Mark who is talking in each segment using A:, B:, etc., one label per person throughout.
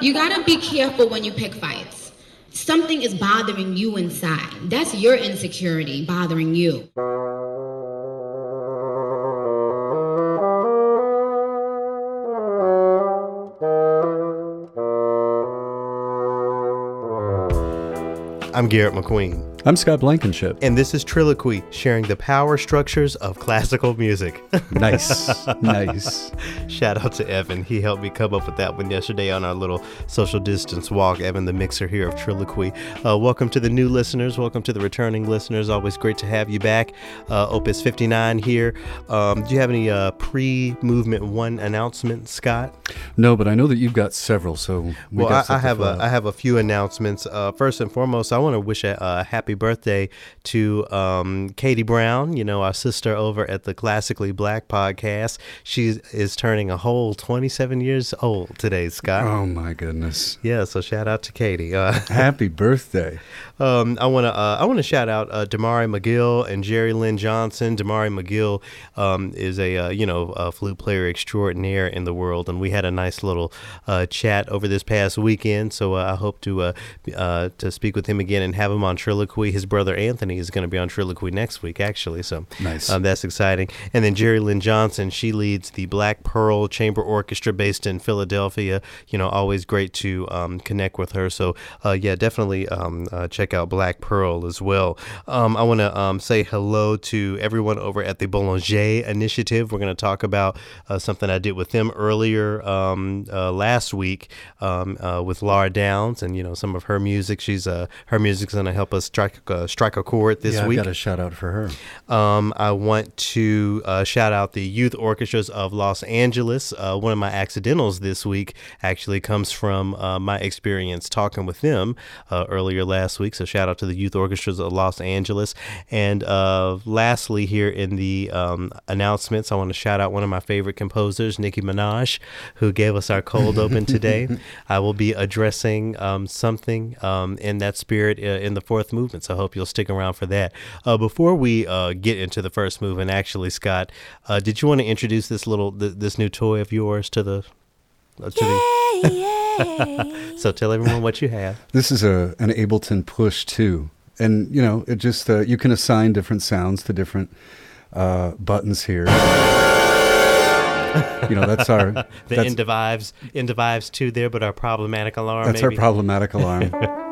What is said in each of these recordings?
A: You gotta be careful when you pick fights. Something is bothering you inside. That's your insecurity bothering you.
B: I'm Garrett McQueen.
C: I'm Scott Blankenship.
B: And this is Trilloquy, sharing the power structures of classical music.
C: nice. nice.
B: Shout out to Evan. He helped me come up with that one yesterday on our little social distance walk. Evan, the mixer here of Trilloquy. Uh, welcome to the new listeners. Welcome to the returning listeners. Always great to have you back. Uh, Opus 59 here. Um, do you have any uh, pre movement one announcements, Scott?
C: No, but I know that you've got several. So
B: we well, I, I have a, I have a few announcements. Uh, first and foremost, I want to wish a, a happy birthday to um, Katie Brown, you know, our sister over at the Classically Black podcast. She is turning a whole 27 years old today, Scott.
C: Oh, my goodness.
B: Yeah, so shout out to Katie. Uh,
C: Happy birthday.
B: Um, I want to uh, I want to shout out uh, Demarre McGill and Jeri Lynne Johnson. Demarre McGill um, is a uh, you know a flute player extraordinaire in the world, and we had a nice little uh, chat over this past weekend. So uh, I hope to uh, uh, to speak with him again and have him on Trilloquy. His brother Anthony is going to be on Trilloquy next week, actually. So
C: nice.
B: Um, that's exciting. And then Jeri Lynne Johnson, she leads the Black Pearl Chamber Orchestra based in Philadelphia. You know, always great to um, connect with her. So yeah, definitely um, check check out Black Pearl as well. Um, I want to um, say hello to everyone over at the Boulanger Initiative. We're going to talk about uh, something I did with them earlier um, uh, last week um, uh, with Lara Downes and you know some of her music. She's uh, her music's going to help us strike strike a chord this
C: yeah,
B: week.
C: I've got a shout out for her.
B: Um, I want to uh, shout out the youth orchestras of Los Angeles. Uh, one of my accidentals this week actually comes from my experience talking with them earlier last week. So shout out to the youth orchestras of Los Angeles. And uh, lastly, here in the um, announcements, I want to shout out one of my favorite composers, Nicki Minaj, who gave us our cold open today. I will be addressing um, something um, in that spirit uh, in the fourth movement. So I hope you'll stick around for that. Uh, before we uh, get into the first movement, actually, Scott, uh, did you want to introduce this little th- this new toy of yours to the
D: uh, to the
B: so tell everyone what you have.
C: This is a an Ableton Push 2. And, you know, it just, uh, you can assign different sounds to different uh, buttons here. you know, that's our.
B: the
C: that's,
B: Indivives, Indivives 2 there, but our problematic alarm.
C: That's
B: maybe?
C: our problematic alarm.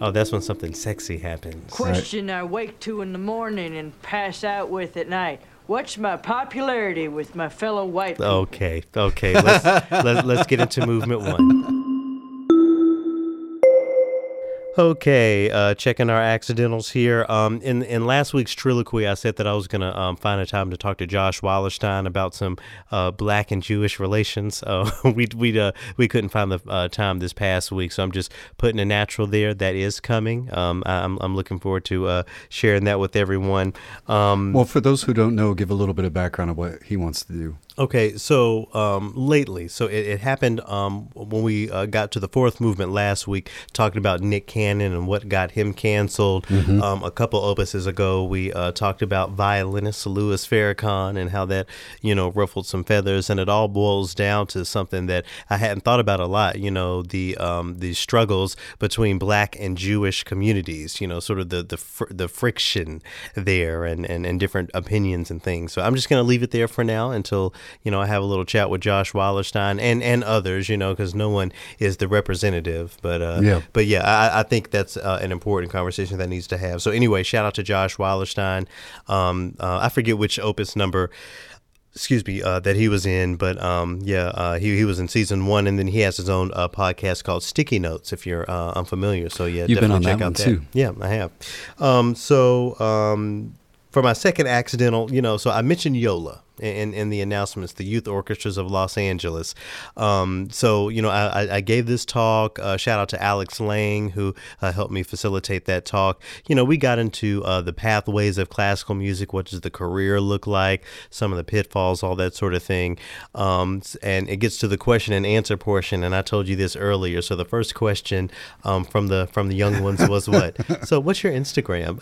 B: Oh, that's when something sexy happens.
D: Question right. I wake to in the morning and pass out with at night. What's my popularity with my fellow white people?
B: Okay, okay. Let's let, let's get into movement one. Okay, uh, checking our accidentals here. Um, in in last week's Trilloquy, I said that I was gonna um, find a time to talk to Josh Weilerstein about some uh, black and Jewish relations. Uh, we we uh, we couldn't find the uh, time this past week, so I'm just putting a natural there. That is coming. Um, I, am I'm looking forward to uh, sharing that with everyone. Um,
C: well, for those who don't know, give a little bit of background of what he wants to do.
B: Okay, so um, lately, so it, it happened um, when we uh, got to the fourth movement last week, talking about Nick Cannon and what got him canceled. Mm-hmm. Um, a couple opuses ago, we uh, talked about violinist Louis Farrakhan and how that, you know, ruffled some feathers. And it all boils down to something that I hadn't thought about a lot, you know, the um, the struggles between black and Jewish communities, you know, sort of the the, fr- the friction there and, and, and different opinions and things. So I'm just going to leave it there for now until you know, I have a little chat with Josh Weilerstein and, and others, you know, because no one is the representative. But uh, yeah, but yeah, I, I think that's uh, an important conversation that needs to have. So anyway, shout out to Josh Weilerstein. Um, uh, I forget which opus number excuse me, uh, that he was in. But um, yeah, uh, he, he was in season one, and then he has his own uh, podcast called Sticky Notes. If you're uh, unfamiliar, so yeah,
C: You've
B: definitely
C: check
B: out
C: that. Too.
B: Yeah, I have. Um, so um, for my second accidental, you know, so I mentioned Yola in, in the announcements, the youth orchestras of Los Angeles. Um, so, you know, I, I gave this talk. Uh, shout out to Alex Lang, who uh, helped me facilitate that talk. You know, we got into uh, the pathways of classical music. What does the career look like? Some of the pitfalls, all that sort of thing. Um, and it gets to the question and answer portion. And I told you this earlier. So the first question um, from the from the young ones was what? so what's your Instagram?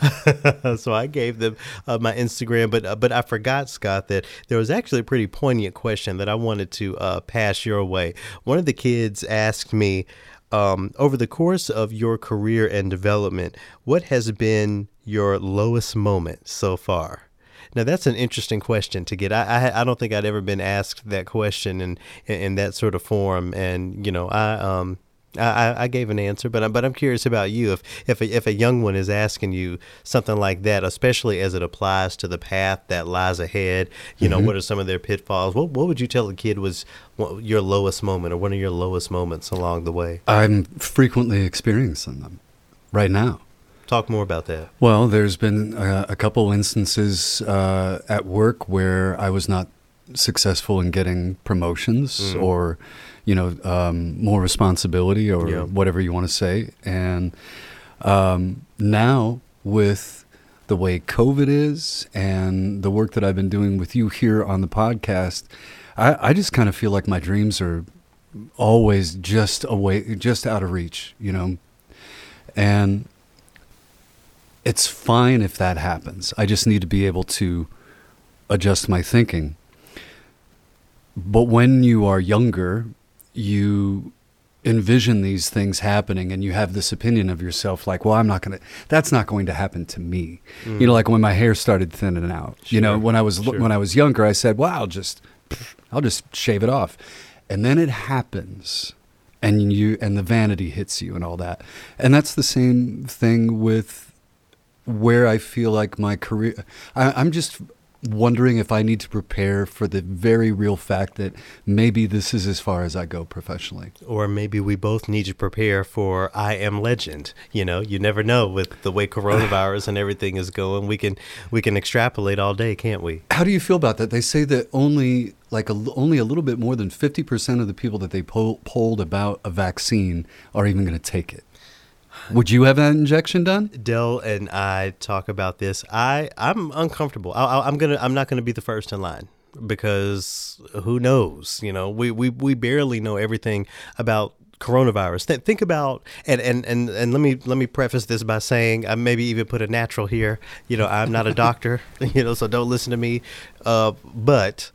B: so I gave them uh, my Instagram, but uh, but I forgot, Scott, that there was actually a pretty poignant question that I wanted to uh, pass your way. One of the kids asked me, um, over the course of your career and development, what has been your lowest moment so far? Now that's an interesting question to get. I, I, I don't think I'd ever been asked that question in, in, that sort of form, and you know I um I, I gave an answer, but I'm, but I'm curious about you. If if a, if a young one is asking you something like that, especially as it applies to the path that lies ahead, you know, mm-hmm. what are some of their pitfalls? What what would you tell a kid was your lowest moment or one of your lowest moments along the way?
C: I'm frequently experiencing them right now.
B: Talk more about that.
C: Well, there's been a, a couple instances uh, at work where I was not successful in getting promotions mm. or you know, um, more responsibility or yeah. whatever you want to say. And um, now with the way COVID is and the work that I've been doing with you here on the podcast, I, I just kind of feel like my dreams are always just away, just out of reach, you know. And it's fine if that happens. I just need to be able to adjust my thinking. But when you are younger you envision these things happening and you have this opinion of yourself like well i'm not going to that's not going to happen to me mm. you know like when my hair started thinning out sure. you know when i was sure. when i was younger i said well i'll just i'll just shave it off and then it happens and you and the vanity hits you and all that and that's the same thing with where i feel like my career I, i'm just wondering if I need to prepare for the very real fact that maybe this is as far as I go professionally.
B: Or maybe we both need to prepare for I am legend. You know, you never know with the way coronavirus and everything is going. We can we can extrapolate all day, can't we?
C: How do you feel about that? They say that only like a, only a little bit more than 50% of the people that they poll, polled about a vaccine are even going to take it. Would you have that injection done?
B: Dell and I talk about this. I I'm uncomfortable. I, am gonna I'm not gonna be the first in line because who knows? You know, we we we barely know everything about coronavirus. Th- think about and, and and and let me let me preface this by saying I maybe even put a natural here. You know, I'm not a doctor. you know, so don't listen to me. Uh, but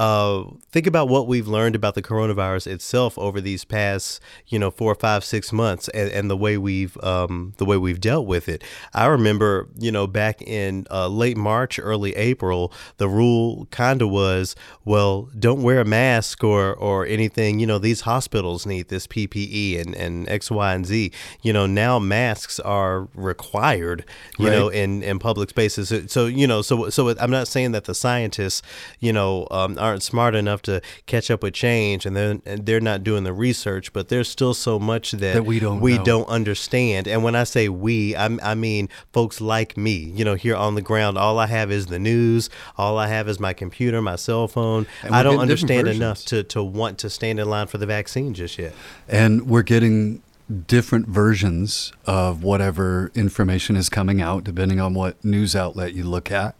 B: uh, think about what we've learned about the coronavirus itself over these past, you know, four, five, six months, and, and the way we've um, the way we've dealt with it. I remember, you know, back in uh, late March, early April, the rule kind of was, well, don't wear a mask or or anything. You know, these hospitals need this PPE and and X, Y, and Z. You know, now masks are required. You right. know, in in public spaces. So you know, so so I'm not saying that the scientists, you know, um, are aren't smart enough to catch up with change and then they're not doing the research but there's still so much that,
C: that we don't
B: we
C: know.
B: don't understand. And when i say we I, I mean folks like me you know here on the ground. All i have is the news. All i have is my computer my cell phone. I don't understand enough to, to want to stand in line for the vaccine just yet.
C: And we're getting different versions of whatever information is coming out depending on what news outlet you look at.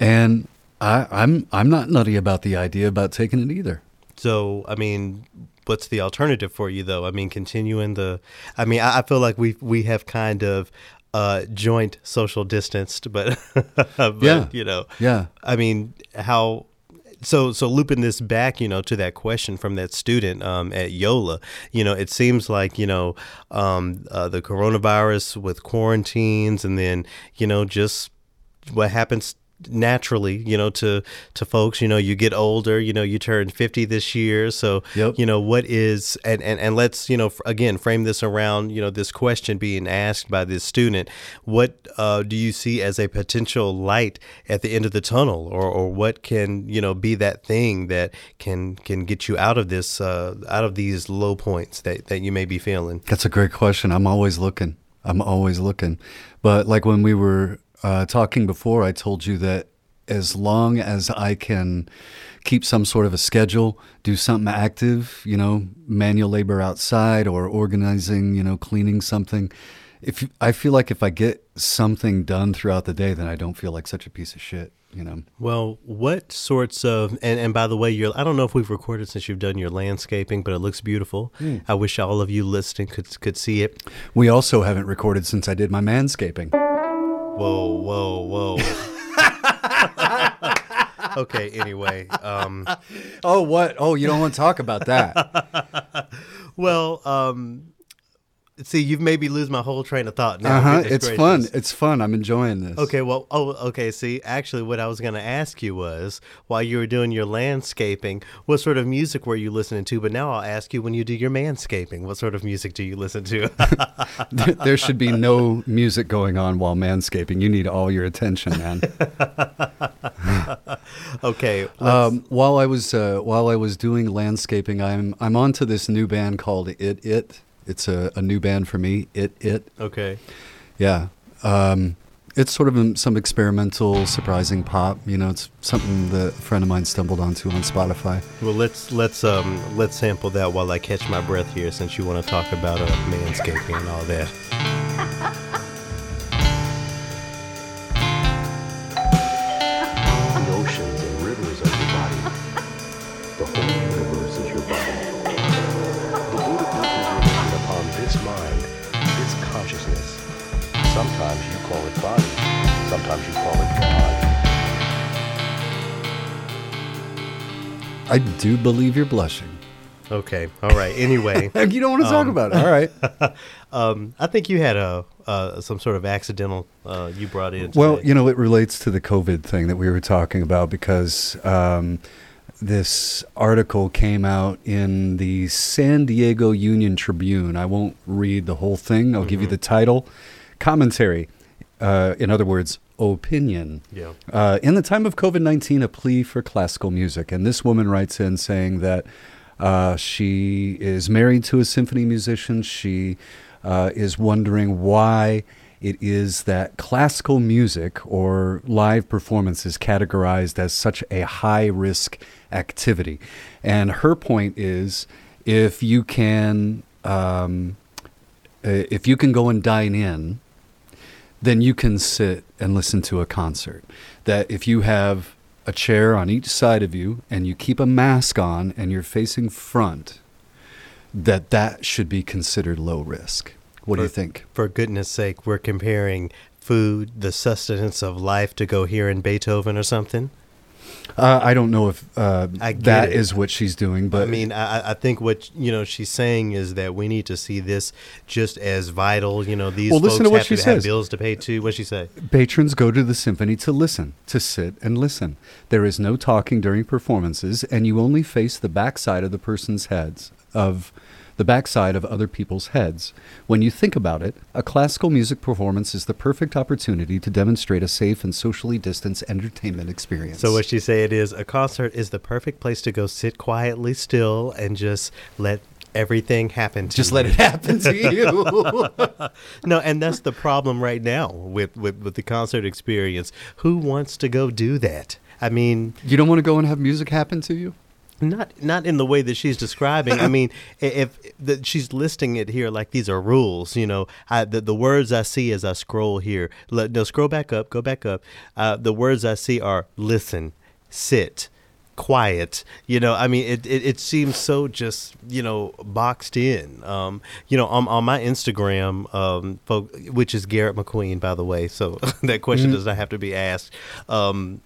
C: And I, I'm I'm not nutty about the idea about taking it either.
B: So I mean, what's the alternative for you though? I mean, continuing the. I mean, I, I feel like we we have kind of uh, joint social distanced, but, but
C: yeah,
B: you know,
C: yeah.
B: I mean, how so so looping this back you know to that question from that student um, at yola you know it seems like you know um, uh, the coronavirus with quarantines and then you know just what happens naturally you know to to folks you know you get older you know you turn 50 this year. So
C: yep.
B: you know what is and, and and let's you know again frame this around you know this question being asked by this student. What uh, do you see as a potential light at the end of the tunnel or or what can you know be that thing that can can get you out of this uh, out of these low points that that you may be feeling?
C: That's a great question. I'm always looking. I'm always looking. But like when we were uh, talking before, I told you that as long as I can keep some sort of a schedule, do something active, you know, manual labor outside or organizing, you know, cleaning something. If I feel like if I get something done throughout the day, then I don't feel like such a piece of shit, you know.
B: Well, what sorts of and, and by the way, you're I don't know if we've recorded since you've done your landscaping, but it looks beautiful. Mm. I wish all of you listening could could see it.
C: We also haven't recorded since I did my manscaping.
B: Whoa, whoa, whoa. okay. Anyway, um,
C: Oh, what? Oh, you don't want to talk about that.
B: well, um, see, you've made me lose my whole train of thought. Now,
C: Uh huh. It's
B: gracious.
C: fun. It's fun. I'm enjoying this.
B: Okay, well, oh, okay. See, actually, what I was going to ask you was while you were doing your landscaping, what sort of music were you listening to? But now I'll ask you when you do your manscaping, what sort of music do you listen to?
C: there should be no music going on while manscaping. You need all your attention, man.
B: okay,
C: um, while I was uh, while I was doing landscaping, I'm I'm onto this new band called It It. It's a, a new band for me. It It.
B: okay.
C: Yeah. Um, it's sort of um, some experimental, surprising pop. You know, it's something that a friend of mine stumbled onto on Spotify.
B: Well, let's let's um let's sample that while I catch my breath here, since you want to talk about uh, manscaping and all that.
C: I do believe you're blushing.
B: Okay, all right. Anyway,
C: You don't want to talk about it. All right.
B: um, I think you had a uh, some sort of accidental uh, you brought in.
C: Well, you know, it relates to the COVID thing that we were talking about because um, this article came out in the San Diego Union Tribune. I won't read the whole thing, I'll give you the title. Commentary, uh, in other words, opinion.
B: Yeah.
C: Uh, in the time of COVID 19, a plea for classical music. And this woman writes in saying that uh, she is married to a symphony musician. She uh, is wondering why it is that classical music or live performance is categorized as such a high risk activity. And her point is if you can. Um, uh, if you can go and dine in, then you can sit and listen to a concert. That if you have a chair on each side of you and you keep a mask on and you're facing front, that that should be considered low risk. What do you think?
B: For goodness sake, we're comparing food, the sustenance of life, to go hear in Beethoven or something.
C: Uh, I don't know if uh, that
B: it.
C: is what she's doing, but
B: I mean, I, I think what you know she's saying is that we need to see this just as vital. You know, these
C: Well,
B: folks
C: listen to what
B: have
C: she
B: to
C: says.
B: bills to pay too. What she say?
C: Patrons go to the symphony to listen, to sit and listen. There is no talking during performances, and you only face the backside of the person's heads, of the backside of other people's heads. When you think about it, a classical music performance is the perfect opportunity to demonstrate a safe and socially distanced entertainment experience.
B: So what she say it is a concert is the perfect place to go sit quietly still and just let everything happen to
C: just
B: you.
C: let it happen to you.
B: No, and that's the problem right now with, with with the concert experience. Who wants to go do that? I mean,
C: you don't want to go and have music happen to you?
B: Not not in the way that she's describing. I mean, if, that she's listing it here like these are rules, you know, I, the the words I see as I scroll here. Let, no, scroll back up. Go back up. Uh, the words I see are listen, sit, quiet. You know, I mean, it, it, it seems so just you know boxed in. Um, you know, on on my Instagram, um, folk, which is Garrett McQueen, by the way. So that question does not have to be asked. Um,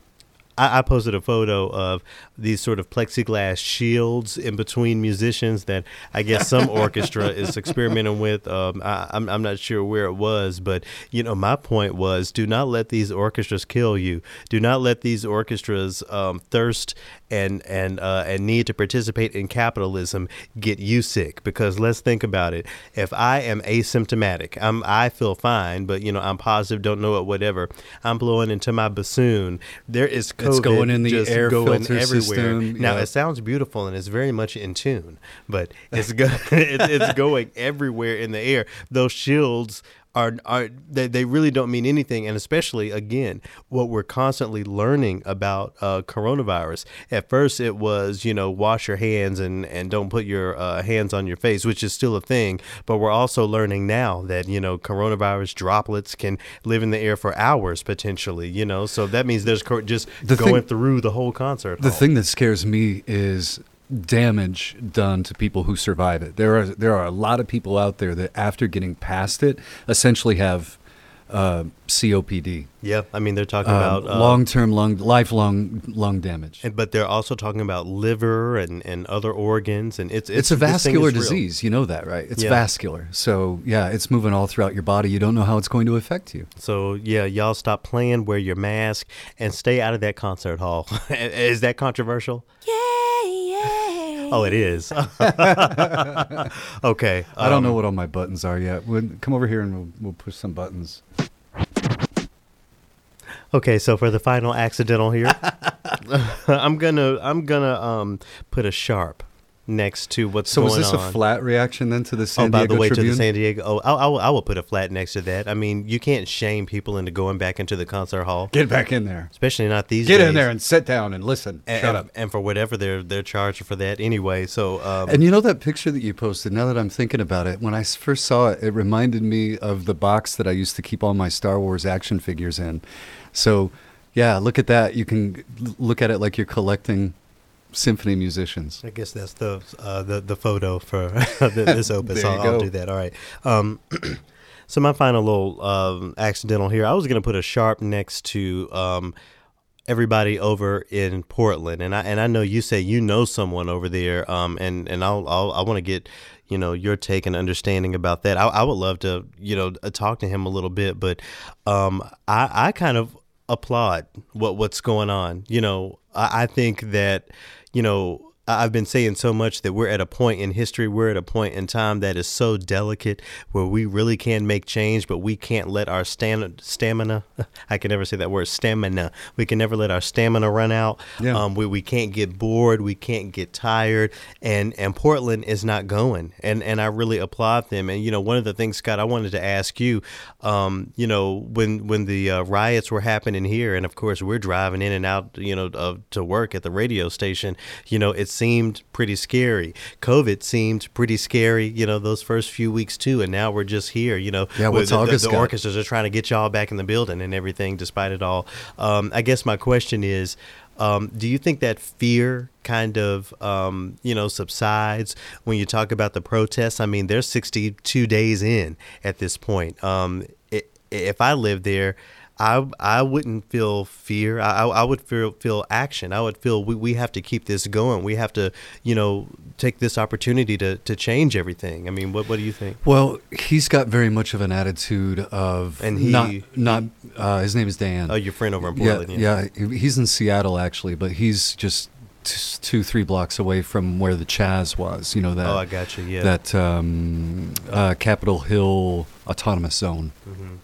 B: I, I posted a photo of these sort of plexiglass shields in between musicians that I guess some orchestra is experimenting with. Um, I, I'm, I'm not sure where it was, but you know, my point was: do not let these orchestras kill you. Do not let these orchestras um, thirst and and uh, and need to participate in capitalism get you sick. Because let's think about it: if I am asymptomatic, I'm I feel fine, but you know I'm positive, don't know it, whatever. I'm blowing into my bassoon. There is COVID
C: It's going in the air
B: going
C: filter
B: everywhere.
C: system,
B: Now
C: yeah.
B: it sounds beautiful and it's very much in tune, but it's go- it's, it's going everywhere in the air. Those shields are are they, they really don't mean anything, and especially again what we're constantly learning about uh, coronavirus. At first, it was you know wash your hands and and don't put your uh, hands on your face, which is still a thing. But we're also learning now that you know coronavirus droplets can live in the air for hours potentially. You know, so that means there's co- just
C: The
B: going
C: thing-
B: through the whole concert.
C: The
B: hall.
C: thing that scares me is damage done to people who survive it. There are there are a lot of people out there that after getting past it essentially have uh, COPD,
B: Yeah, I mean they're talking
C: um,
B: about uh,
C: long-term lung, lifelong lung damage.
B: and, but they're also talking about liver and, and other organs, and it's
C: It's, a vascular
B: is real.
C: disease. You know that, right? It's
B: Yeah.
C: vascular. So yeah, it's moving all throughout your body. You don't know how it's going to affect you.
B: So yeah, y'all stop playing, wear your mask, and stay out of that concert hall. is that controversial? Yeah, yeah. Oh, it is. okay.
C: I don't know
B: um,
C: what all my buttons are yet. We'll, come over here and we'll, we'll push some buttons.
B: Okay, so for the final accidental here, I'm gonna I'm gonna um put a sharp next to what's
C: So
B: going
C: was this
B: on.
C: a flat reaction then to the San
B: Oh,
C: San
B: by the way,
C: Tribune?
B: to the San Diego. Oh, I, I, will- I will put a flat next to that. I mean, you can't shame people into going back into the concert hall,
C: Get back in there.
B: especially not these
C: Get
B: days.
C: in there and sit down and listen.
B: and,
C: Shut up.
B: And for whatever they're they're charged for that anyway. So um,
C: And you know that picture that you posted, now that I'm thinking about it, when I first saw it, it reminded me of the box that I used to keep all my Star Wars action figures in. So, yeah, look at that. You can look at it like you're collecting symphony musicians.
B: I guess that's the uh, the the photo for this opus. I'll, I'll do that. All right. Um, so my final little um, accidental here. I was gonna put a sharp next to um, everybody over in Portland, and I and I know you say you know someone over there. Um, and and I'll, I'll I want to get you know your take and understanding about that. I, I would love to you know uh, talk to him a little bit, but um, I I kind of applaud what what's going on. You know, I, I think that you know. I've been saying so much that we're at a point in history, we're at a point in time that is so delicate where we really can make change, but we can't let our stan- stamina, I can never say that word, stamina, we can never let our stamina run out.
C: Yeah.
B: Um, we, we can't get bored, we can't get tired, and, and Portland is not going. And, and I really applaud them. And, you know, one of the things, Scott, I wanted to ask you, um, you know, when, when the uh, riots were happening here, and of course we're driving in and out, you know, of, to work at the radio station, you know, it seemed pretty scary. COVID seemed pretty scary, you know, those first few weeks too. And now we're just here, you know,
C: Yeah, what's
B: the, the-
C: August
B: the
C: got?
B: orchestras are trying to get y'all back in the building and everything, despite it all. Um, I guess my question is, um, do you think that fear kind of, um, you know, subsides when you talk about the protests? I mean, they're 62 days in at this point. Um, i if I lived there, I I wouldn't feel fear. I, I would feel feel action. I would feel we, we have to keep this going. We have to, you know, take this opportunity to, to change everything. I mean, what what do you think?
C: Well, he's got very much of an attitude of
B: And he-
C: not not. Uh, his name is Dan.
B: Oh, your friend over in Portland.
C: yeah,
B: Portland.
C: yeah, He's in Seattle actually, but he's just t- two, three blocks away from where the Chaz was. You know that.
B: Oh, I got you. Yeah.
C: That um, uh, Capitol Hill Autonomous Zone.
B: Mm-hmm.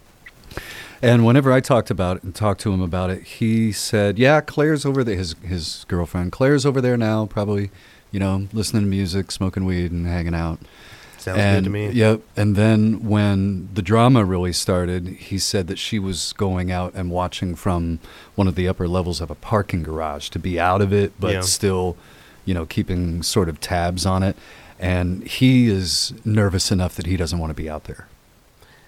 C: And whenever I talked about it and talked to him about it, he said, "Yeah, Claire's over there. His his girlfriend Claire's over there now, probably, you know, listening to music, smoking weed, and hanging out."
B: Sounds
C: and,
B: good to me.
C: Yep. And then when the drama really started, he said that she was going out and watching from one of the upper levels of a parking garage to be out of it, but
B: Yeah.
C: still, you know, keeping sort of tabs on it. And he is nervous enough that he doesn't want to be out there.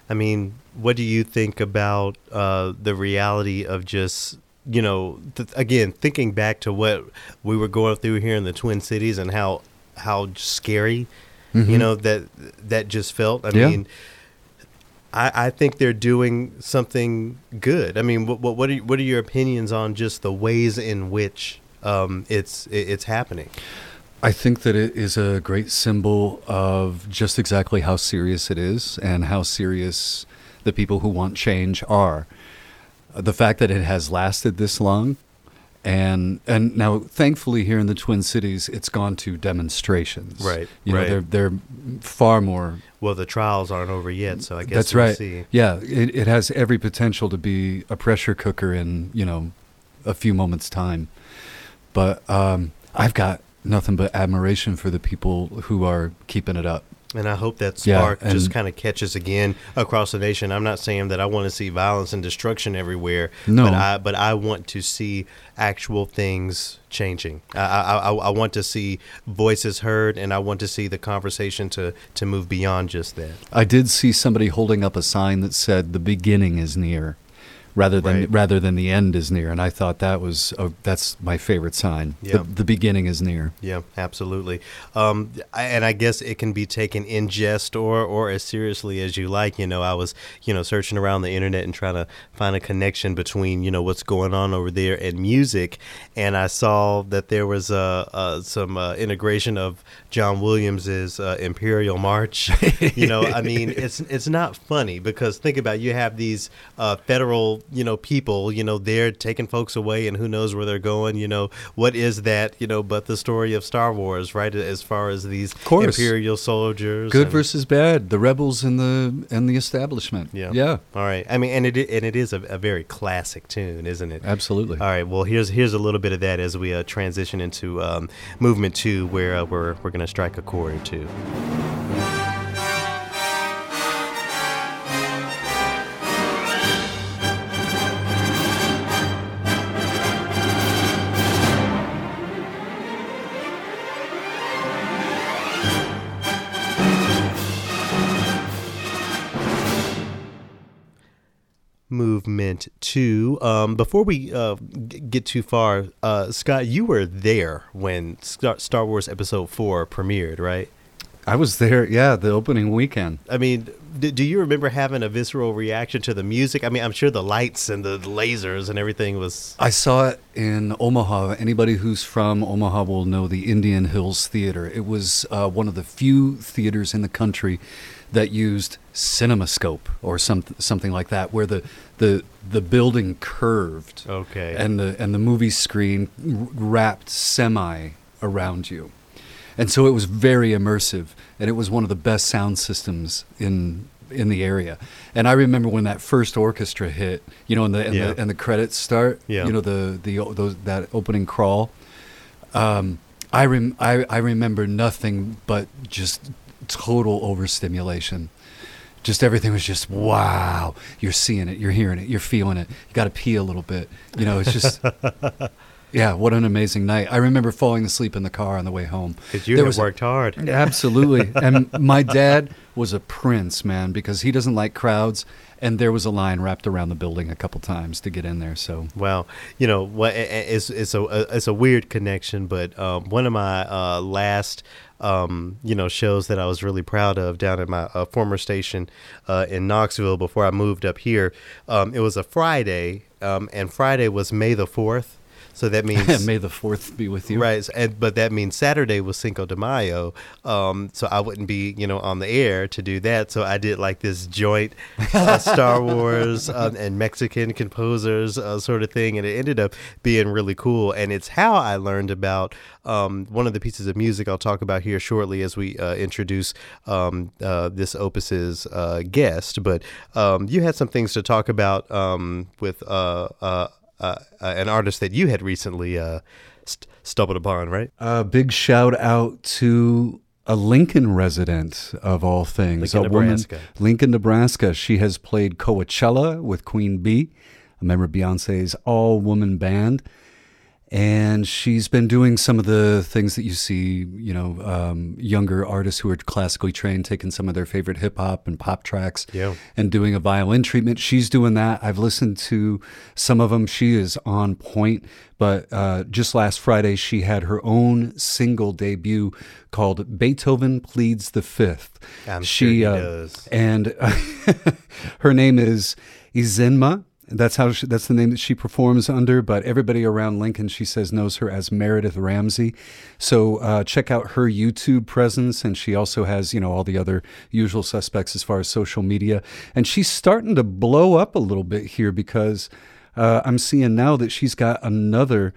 B: I mean, what do you think about uh, the reality of just, you know, th- again, thinking back to what we were going through here in the Twin Cities and how how scary, you know, that that just felt. I
C: Yeah.
B: mean, I, I think they're doing something good. I mean, what what what are, what are your opinions on just the ways in which um, it's it's happening?
C: I think that it is a great symbol of just exactly how serious it is and how serious the people who want change are. The fact that it has lasted this long, and and now thankfully here in the Twin Cities, it's gone to demonstrations.
B: Right,
C: You know,
B: right.
C: they're they're far more.
B: Well, the trials aren't over yet, so I guess
C: That's
B: we'll
C: right.
B: See.
C: Yeah, it, it has every potential to be a pressure cooker in you know a few moments time. But um, I've got nothing but admiration for the people who are keeping it up.
B: And I hope that
C: Yeah,
B: spark just kind of catches again across the nation. I'm not saying that I want to see violence and destruction everywhere,
C: No.
B: but I but I want to see actual things changing. I, I I I want to see voices heard, and I want to see the conversation to to move beyond just that.
C: I did see somebody holding up a sign that said "The beginning is near," rather than
B: Right.
C: rather than the end is near. And I thought that was a, that's my favorite sign.
B: Yeah.
C: The, the beginning is near.
B: Yeah, absolutely. Um, I, and I guess it can be taken in jest or or as seriously as you like. You know, I was you know searching around the internet and trying to find a connection between you know what's going on over there and music, and I saw that there was uh, uh, some uh, integration of John Williams's uh, Imperial March. you know, I mean, it's it's not funny because think about it, you have these uh, federal you know people you know they're taking folks away and who knows where they're going. You know, what is that? You know, but the story of Star Wars, right? As far as these. Imperial soldiers,
C: Good
B: and-
C: versus bad. The rebels and the and the establishment.
B: yeah,
C: Yeah.
B: All right. I mean, and it and it is a, a very classic tune, isn't it?
C: Absolutely.
B: All right. Well, here's here's a little bit of that as we uh, transition into um, movement two, where uh, we're we're gonna strike a chord or two. Movement two. Um, before we uh, g- get too far, uh, Scott, you were there when Star-, Star Wars Episode Four premiered, right?
C: I was there. Yeah, the opening weekend.
B: I mean, d- do you remember having a visceral reaction to the music? I mean, I'm sure the lights and the lasers and everything was.
C: I saw it in Omaha. Anybody who's from Omaha will know the Indian Hills Theater. It was uh, one of the few theaters in the country that used CinemaScope or some, something like that, where the, the, the building curved.
B: Okay.
C: And the, and the movie screen wrapped semi around you. And so it was very immersive, and it was one of the best sound systems in in the area. And I remember when that first orchestra hit, you know, and the and,
B: Yeah.
C: the, and the credits start,
B: Yeah.
C: you know, the the those that opening crawl. Um, I rem- I I remember nothing but just total overstimulation. Just everything was just wow. You're seeing it, you're hearing it, you're feeling it. You got to pee a little bit. You know, it's just. Yeah, what an amazing night! I remember falling asleep in the car on the way home.
B: Because you
C: There
B: have
C: was a-
B: worked hard.
C: Absolutely. and my dad was a prince, man, because he doesn't like crowds. And there was a line wrapped around the building a couple times to get in there. So
B: Well, you know, it's it's a it's a weird connection, but um, one of my uh, last um, you know shows that I was really proud of down at my uh, former station uh, in Knoxville before I moved up here. Um, it was a Friday, um, and Friday was May the fourth. So that means
C: may the fourth be with you.
B: Right, and, but that means Saturday was Cinco de Mayo, um, so I wouldn't be, you know, on the air to do that. So I did like this joint uh, Star Wars um, and Mexican composers uh, sort of thing, and it ended up being really cool. And it's how I learned about um, one of the pieces of music I'll talk about here shortly as we uh, introduce um, uh, this opus's uh, guest. But um, you had some things to talk about um, with. Uh, uh, an artist that you had recently uh, st- stumbled upon, right?
C: A big shout out to a Lincoln resident of all things,
B: Lincoln,
C: a woman, Lincoln, Nebraska. She has played Coachella with Queen Bee, a member of Beyonce's all-woman band, and she's been doing some of the things that you see, you know, um, younger artists who are classically trained, taking some of their favorite hip hop and pop tracks,
B: Yeah.
C: and doing a violin treatment. She's doing that. I've listened to some of them. She is on point. But uh, just last Friday, she had her own single debut called "Beethoven Pleads the Fifth.
B: I'm sure he does.
C: And her name is Izinma. That's how she, that's the name that she performs under. But everybody around Lincoln, she says, knows her as Meredith Ramsey. So uh, check out her YouTube presence, and she also has you know all the other usual suspects as far as social media. And she's starting to blow up a little bit here because uh, I'm seeing now that she's got another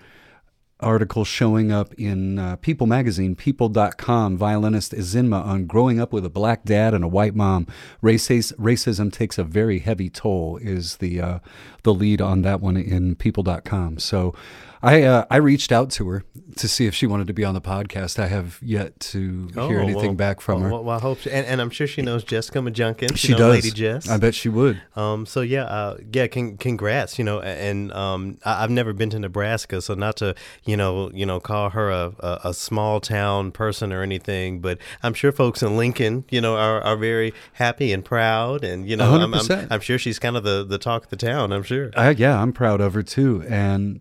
C: article showing up in uh, People magazine, people.com, violinist Izinma on growing up with a black dad and a white mom. Racis- racism takes a very heavy toll is the uh, the lead on that one in people.com. So I uh, I reached out to her to see if she wanted to be on the podcast. I have yet to hear
B: Oh,
C: anything
B: well,
C: back from her.
B: Well, well, I hope, she, and, and I'm sure she knows Jessica Majunkin.
C: she does.
B: Lady Jess.
C: I bet she would.
B: Um, so yeah, uh, yeah, con- congrats, you know, and um, I- I've never been to Nebraska, so not to, you know, you know, call her a, a, a small town person or anything, but I'm sure folks in Lincoln, you know, are, are very happy and proud, and you know, I'm, I'm,
C: 100%.
B: I'm sure she's kind of the, the talk of the town. I'm sure.
C: I, yeah, I'm proud of her too, and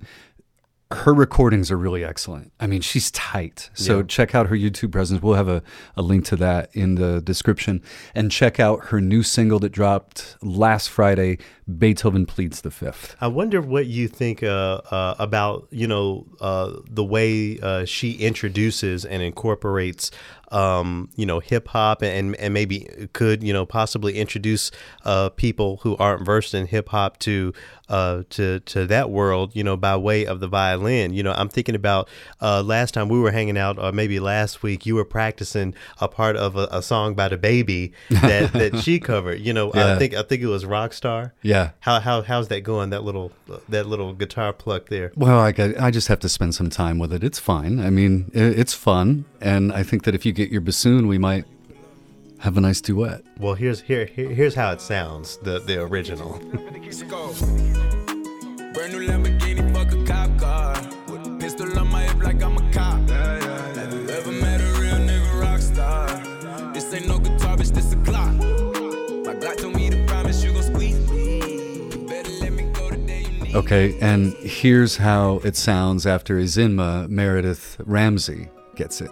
C: her recordings are really excellent. I mean, she's tight. So
B: Yeah.
C: check out her YouTube presence. We'll have a, a link to that in the description, and check out her new single that dropped last Friday. Beethoven pleads the fifth.
B: I wonder what you think uh, uh, about you know uh, the way uh, she introduces and incorporates um, you know hip hop and and maybe could you know possibly introduce uh, people who aren't versed in hip hop to uh, to to that world you know by way of the violin. You know I'm thinking about uh, last time we were hanging out or maybe last week you were practicing a part of a, a song by the baby that, that she covered. You know
C: Yeah.
B: I think I think it was Rockstar.
C: Yeah.
B: How how how's that going? That little that little guitar pluck there.
C: Well, I got, I just have to spend some time with it. It's fine. I mean, it's fun, and I think that if you get your bassoon, we might have a nice duet.
B: Well, here's here, here here's how it sounds. The the original.
E: Brand new Lamborghini, fuck a cop car. With a pistol on my hip like I'm a cop. Have you ever met a real nigga rock star? This ain't no guitar, bitch, this a Glock. My Glock told me to promise you gon' squeeze me. Better let me go the day you need.
C: Okay, and here's how it sounds after Izinma Meredith Ramsey gets it.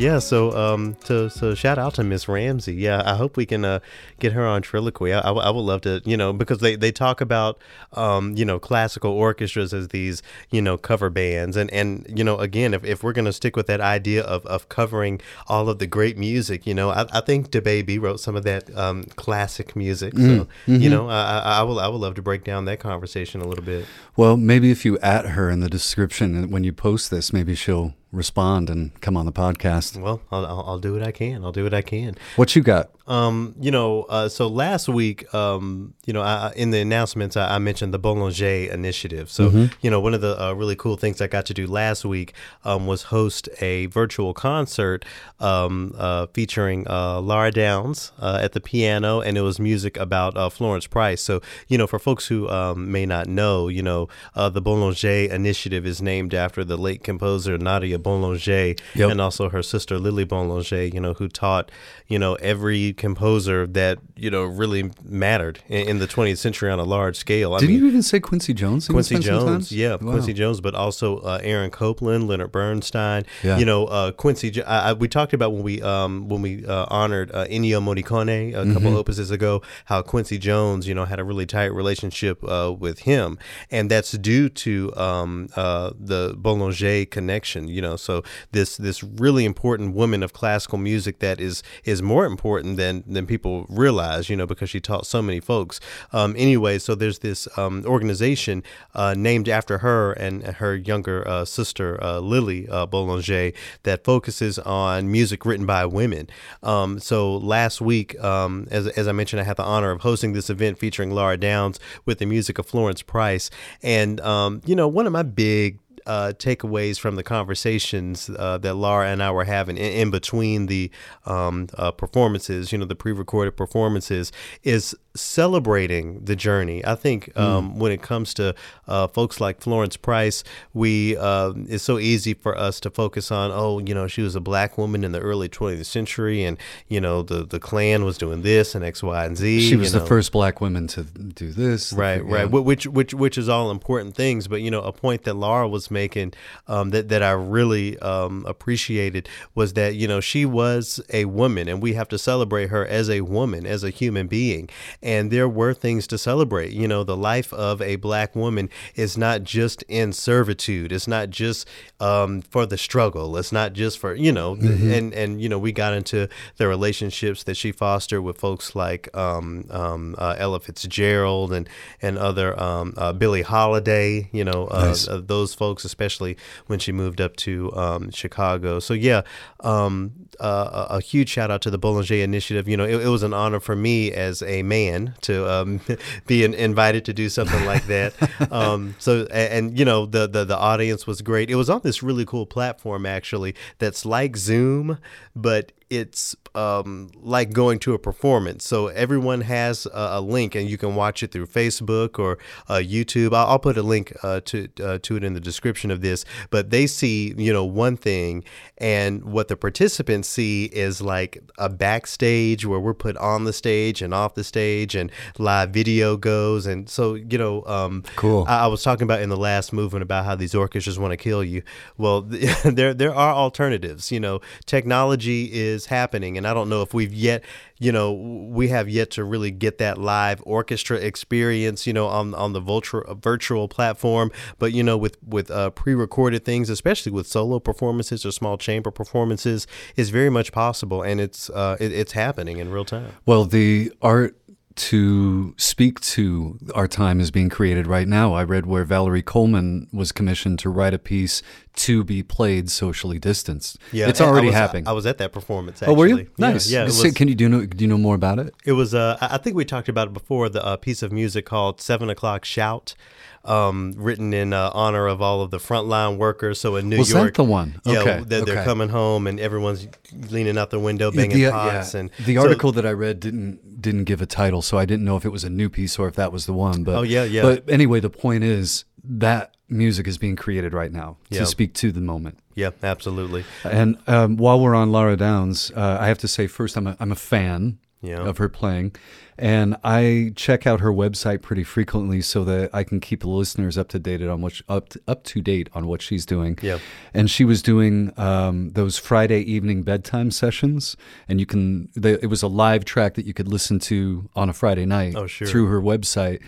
B: Yeah, so um, to so shout out to Miss Ramsey. Yeah, I hope we can uh, get her on Trilloquy. I, I, w- I would love to, you know, because they, they talk about, um, you know, classical orchestras as these, you know, cover bands, and and you know, again, if, if we're gonna stick with that idea of, of covering all of the great music, you know, I, I think DaBaby wrote some of that um, classic music. So you know, I, I I will I would love to break down that conversation a little bit.
C: Well, maybe if you at her in the description when you post this, maybe she'll respond and come on the podcast.
B: Well, I'll, I'll, do what I can. I'll do what I can.
C: What you got?
B: Um, you know, uh, so last week, um, you know, I, in the announcements, I, I mentioned the Boulanger initiative. So, you know, one of the uh, really cool things I got to do last week um, was host a virtual concert um, uh, featuring uh, Lara Downes uh, at the piano, and it was music about uh, Florence Price. So, you know, for folks who um, may not know, you know, uh, the Boulanger initiative is named after the late composer Nadia Boulanger
C: Yep.
B: and also her sister Lili Boulanger, you know, who taught, you know, every composer that, you know, really mattered in, in the 20th century on a large scale. I
C: Didn't
B: mean,
C: you even say Quincy Jones?
B: Quincy
C: spent some time?
B: Jones, yeah,
C: Wow.
B: Quincy Jones, but also uh, Aaron Copland, Leonard Bernstein.
C: Yeah.
B: You know, uh, Quincy. I, I, we talked about when we um, when we uh, honored uh, Ennio Morricone a
C: Mm-hmm.
B: couple opuses ago, how Quincy Jones, you know, had a really tight relationship uh, with him, and that's due to um, uh, the Boulanger connection. You know, so this this really important woman of classical music that is is more important than than people realize. You know, because she taught so many folks. Um, anyway, so there's this um, organization uh, named after her and her younger uh, sister uh, Lili uh, Boulanger that focuses on music written by women. Um, so last week, um, as, as I mentioned, I had the honor of hosting this event featuring Lara Downes with the music of Florence Price, and um, you know one of my big uh, takeaways from the conversations uh, that Lara and I were having in, in between the um, uh, performances, you know, the pre-recorded performances, is celebrating the journey. I think um, when it comes to uh, folks like Florence Price, we uh, it's so easy for us to focus on, oh, you know, she was a black woman in the early 20th century, and you know, the the Klan was doing this and X, Y, and Z.
C: She was
B: you
C: the first black woman to do this.
B: Right,
C: Yeah.
B: right. Wh- Which, which, which is all important things. But you know, a point that Lara was was making um, that that I really um, appreciated was that you know she was a woman, and we have to celebrate her as a woman, as a human being. And there were things to celebrate. You know, the life of a black woman is not just in servitude. It's not just um, for the struggle. It's not just for you know,
C: Mm-hmm.
B: and and you know, we got into the relationships that she fostered with folks like um, um, uh, Ella Fitzgerald and and other um, uh, Billie Holiday. You know, uh,
C: Nice.
B: uh, those folks, especially when she moved up to um, Chicago. So yeah, um, uh, a a huge shout out to the Boulanger Initiative. You know, it, it was an honor for me as a man to um, be in, invited to do something like that. um, so and, and you know the, the the audience was great. It was on this really cool platform actually that's like Zoom, but it's um, like going to a performance. So everyone has a, a link, and you can watch it through Facebook or uh, YouTube. I'll, I'll put a link uh, to uh, to it in the description of this. But they see, you know, one thing, and what the participants see is like a backstage where we're put on the stage and off the stage, and live video goes. And so, you know, um,
C: Cool.
B: I, I was talking about in the last movement about how these orchestras want to kill you. Well, there there are alternatives. You know, technology is happening, and I don't know if we've yet, you know, we have yet to really get that live orchestra experience. You know, on on the virtual virtual platform. But you know, with with uh, pre-recorded things, especially with solo performances or small chamber performances, is very much possible, and it's uh, it, it's happening in real time.
C: Well, the art to speak to our time is being created right now. I read where Valerie Coleman was commissioned to write a piece to be played socially distanced. Yeah, it's
B: I- I
C: already
B: was-
C: happening.
B: I was at that performance.
C: oh, were you?
B: actually. Yeah,
C: Nice.
B: Yeah,
C: Say-
B: was-
C: Can you do you know do you know more about it?
B: It was, uh, I I think we talked about it before, the uh, piece of music called Seven O'Clock Shout, um, written in uh, honor of all of the frontline workers. So in New
C: Was that
B: York.
C: the one?
B: Yeah,
C: Okay,
B: that they're coming home and everyone's leaning out the window, banging
C: the,
B: pots.
C: yeah.
B: and
C: the
B: so-
C: article that I read didn't didn't give a title, so I didn't know if it was a new piece or if that was the one. But
B: Oh, yeah, yeah.
C: But anyway, the point is that music is being created right now
B: Yeah.
C: to speak to the moment.
B: yeah, absolutely.
C: And um, while we're on Lara Downes, uh, I have to say first, I'm a, I'm a fan
B: Yeah.
C: of her playing, and I check out her website pretty frequently so that I can keep the listeners up to date on what up to, up to date on what she's doing.
B: Yeah.
C: And she was doing um, those Friday evening bedtime sessions, and you can. The, it was a live track that you could listen to on a Friday night
B: Oh, sure.
C: through her website,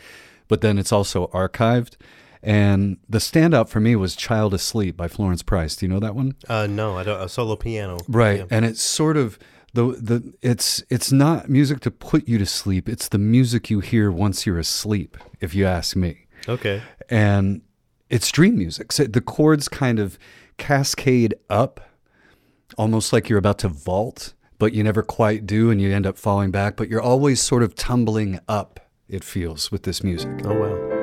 C: but then it's also archived. And the standout for me was "Child Asleep" by Florence Price. Do you know that one?
B: Uh, no, I don't. A solo piano.
C: right
B: Yeah.
C: and it's sort of the the it's it's not music to put you to sleep it's the music you hear once you're asleep if you ask me
B: Okay.
C: and it's dream music so the chords kind of cascade up almost like you're about to vault but you never quite do and you end up falling back but you're always sort of tumbling up it feels with this music
B: Oh, wow.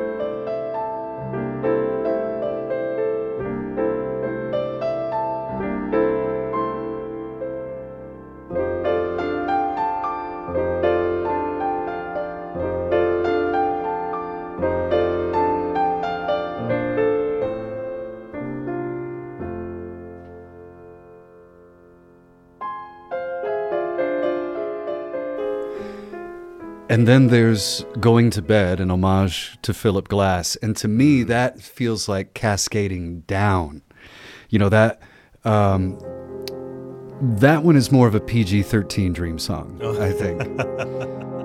C: And then there's Going to Bed, an homage to Philip Glass. And to me, that feels like cascading down. You know, that um, that one is more of a PG 13 dream song, I think.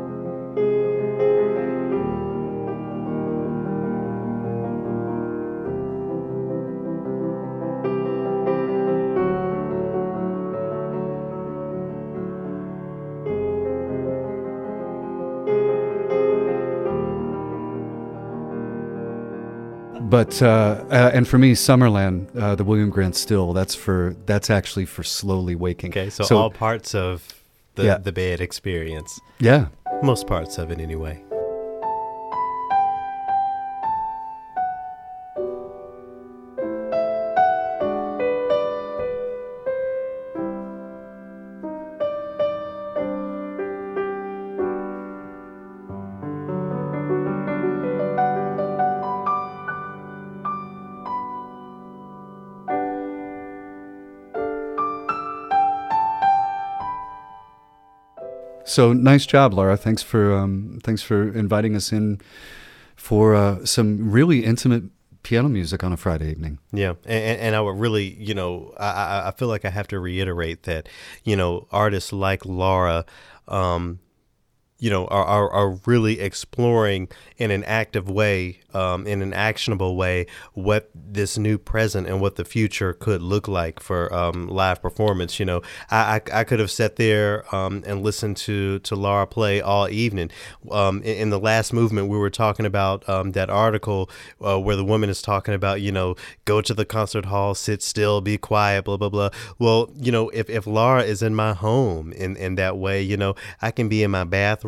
C: But uh, uh, and for me, Summerland, uh, the William Grant Still, that's for that's actually for slowly waking.
B: Okay, so, all parts of the,
C: Yeah.
B: the bed experience.
C: yeah,
B: Most parts of it, anyway.
C: So nice job, Lara. Thanks for um, thanks for inviting us in for uh, some really intimate piano music on a Friday evening.
B: Yeah, and, and I would really, you know, I, I feel like I have to reiterate that, you know, artists like Lara, um, you know, are, are, are really exploring in an active way, um, in an actionable way, what this new present and what the future could look like for um, live performance. You know, I, I, I could have sat there um, and listened to, to Lara play all evening. Um, in, in, the last movement, we were talking about um, that article uh, where the woman is talking about, you know, go to the concert hall, sit still, be quiet, blah, blah, blah. Well, you know, if, if Lara is in my home in, in that way, you know, I can be in my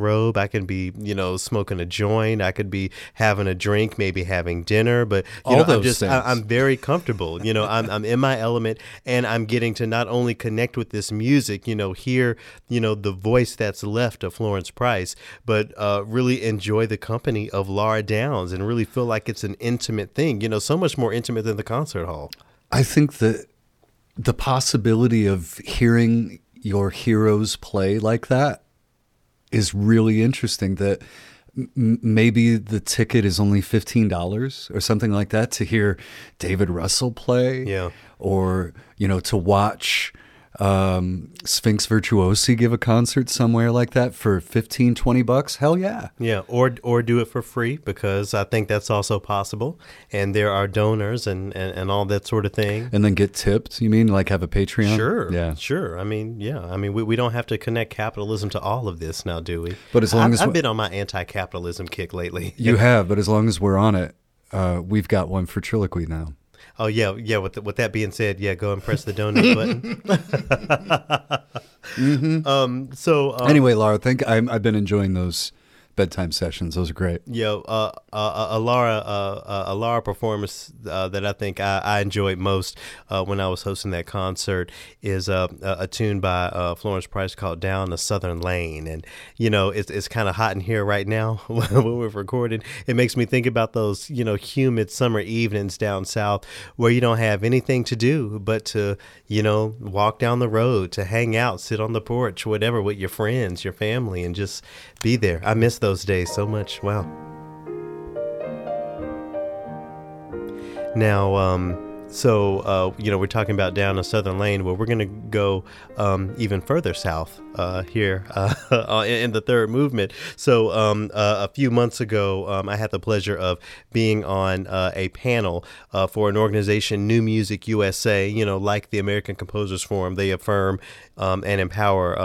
B: bathrobe, I can be, you know, smoking a joint, I could be having a drink, maybe having dinner, but you
C: All
B: know,
C: those
B: I'm just
C: things.
B: I, I'm very comfortable. You know, I'm I'm in my element, and I'm getting to not only connect with this music, you know, hear you know the voice that's left of Florence Price, but uh, really enjoy the company of Lara Downes, and really feel like it's an intimate thing. You know, so much more intimate than the concert hall.
C: I think that the possibility of hearing your heroes play like that is really interesting. That maybe the ticket is only fifteen dollars or something like that to hear David Russell play,
B: Yeah.
C: or you know to watch um, Sphinx Virtuosi give a concert somewhere like that for 15, 20 bucks. Hell yeah!
B: Yeah, or or do it for free because I think that's also possible, and there are donors and and, and all that sort of thing.
C: And then get tipped. You mean like have a Patreon?
B: Sure.
C: Yeah.
B: Sure. I mean, yeah. I mean, we, we don't have to connect capitalism to all of this now, do we?
C: But as long
B: I've,
C: as
B: I've been on my anti-capitalism kick lately.
C: You have, but as long as we're on it, uh, we've got one for Trilloquy now.
B: Oh yeah, yeah. With with that being said, yeah, go and press the donate button. Um. So um,
C: Anyway, Lara, think I'm, I've been enjoying those bedtime sessions. Those are great.
B: Yo, uh, uh, a Lara, uh, a Lara performance uh, that I think I, I enjoyed most uh, when I was hosting that concert is uh, a, tune by uh, Florence Price called "Down the Southern Lane," and you know it's it's kind of hot in here right now when we're recording. It makes me think about those you know humid summer evenings down south where you don't have anything to do but to you know walk down the road, to hang out, sit on the porch, whatever, with your friends, your family, and just be there. I miss those days so much. Wow. Now, um, so uh, you know, we're talking about down a southern lane. Well, we're going to go um, even further south uh, here uh, in the third movement. So um, uh, a few months ago, um, I had the pleasure of being on uh, a panel uh, for an organization, New Music USA. You know, like the American Composers Forum, they affirm um, and empower.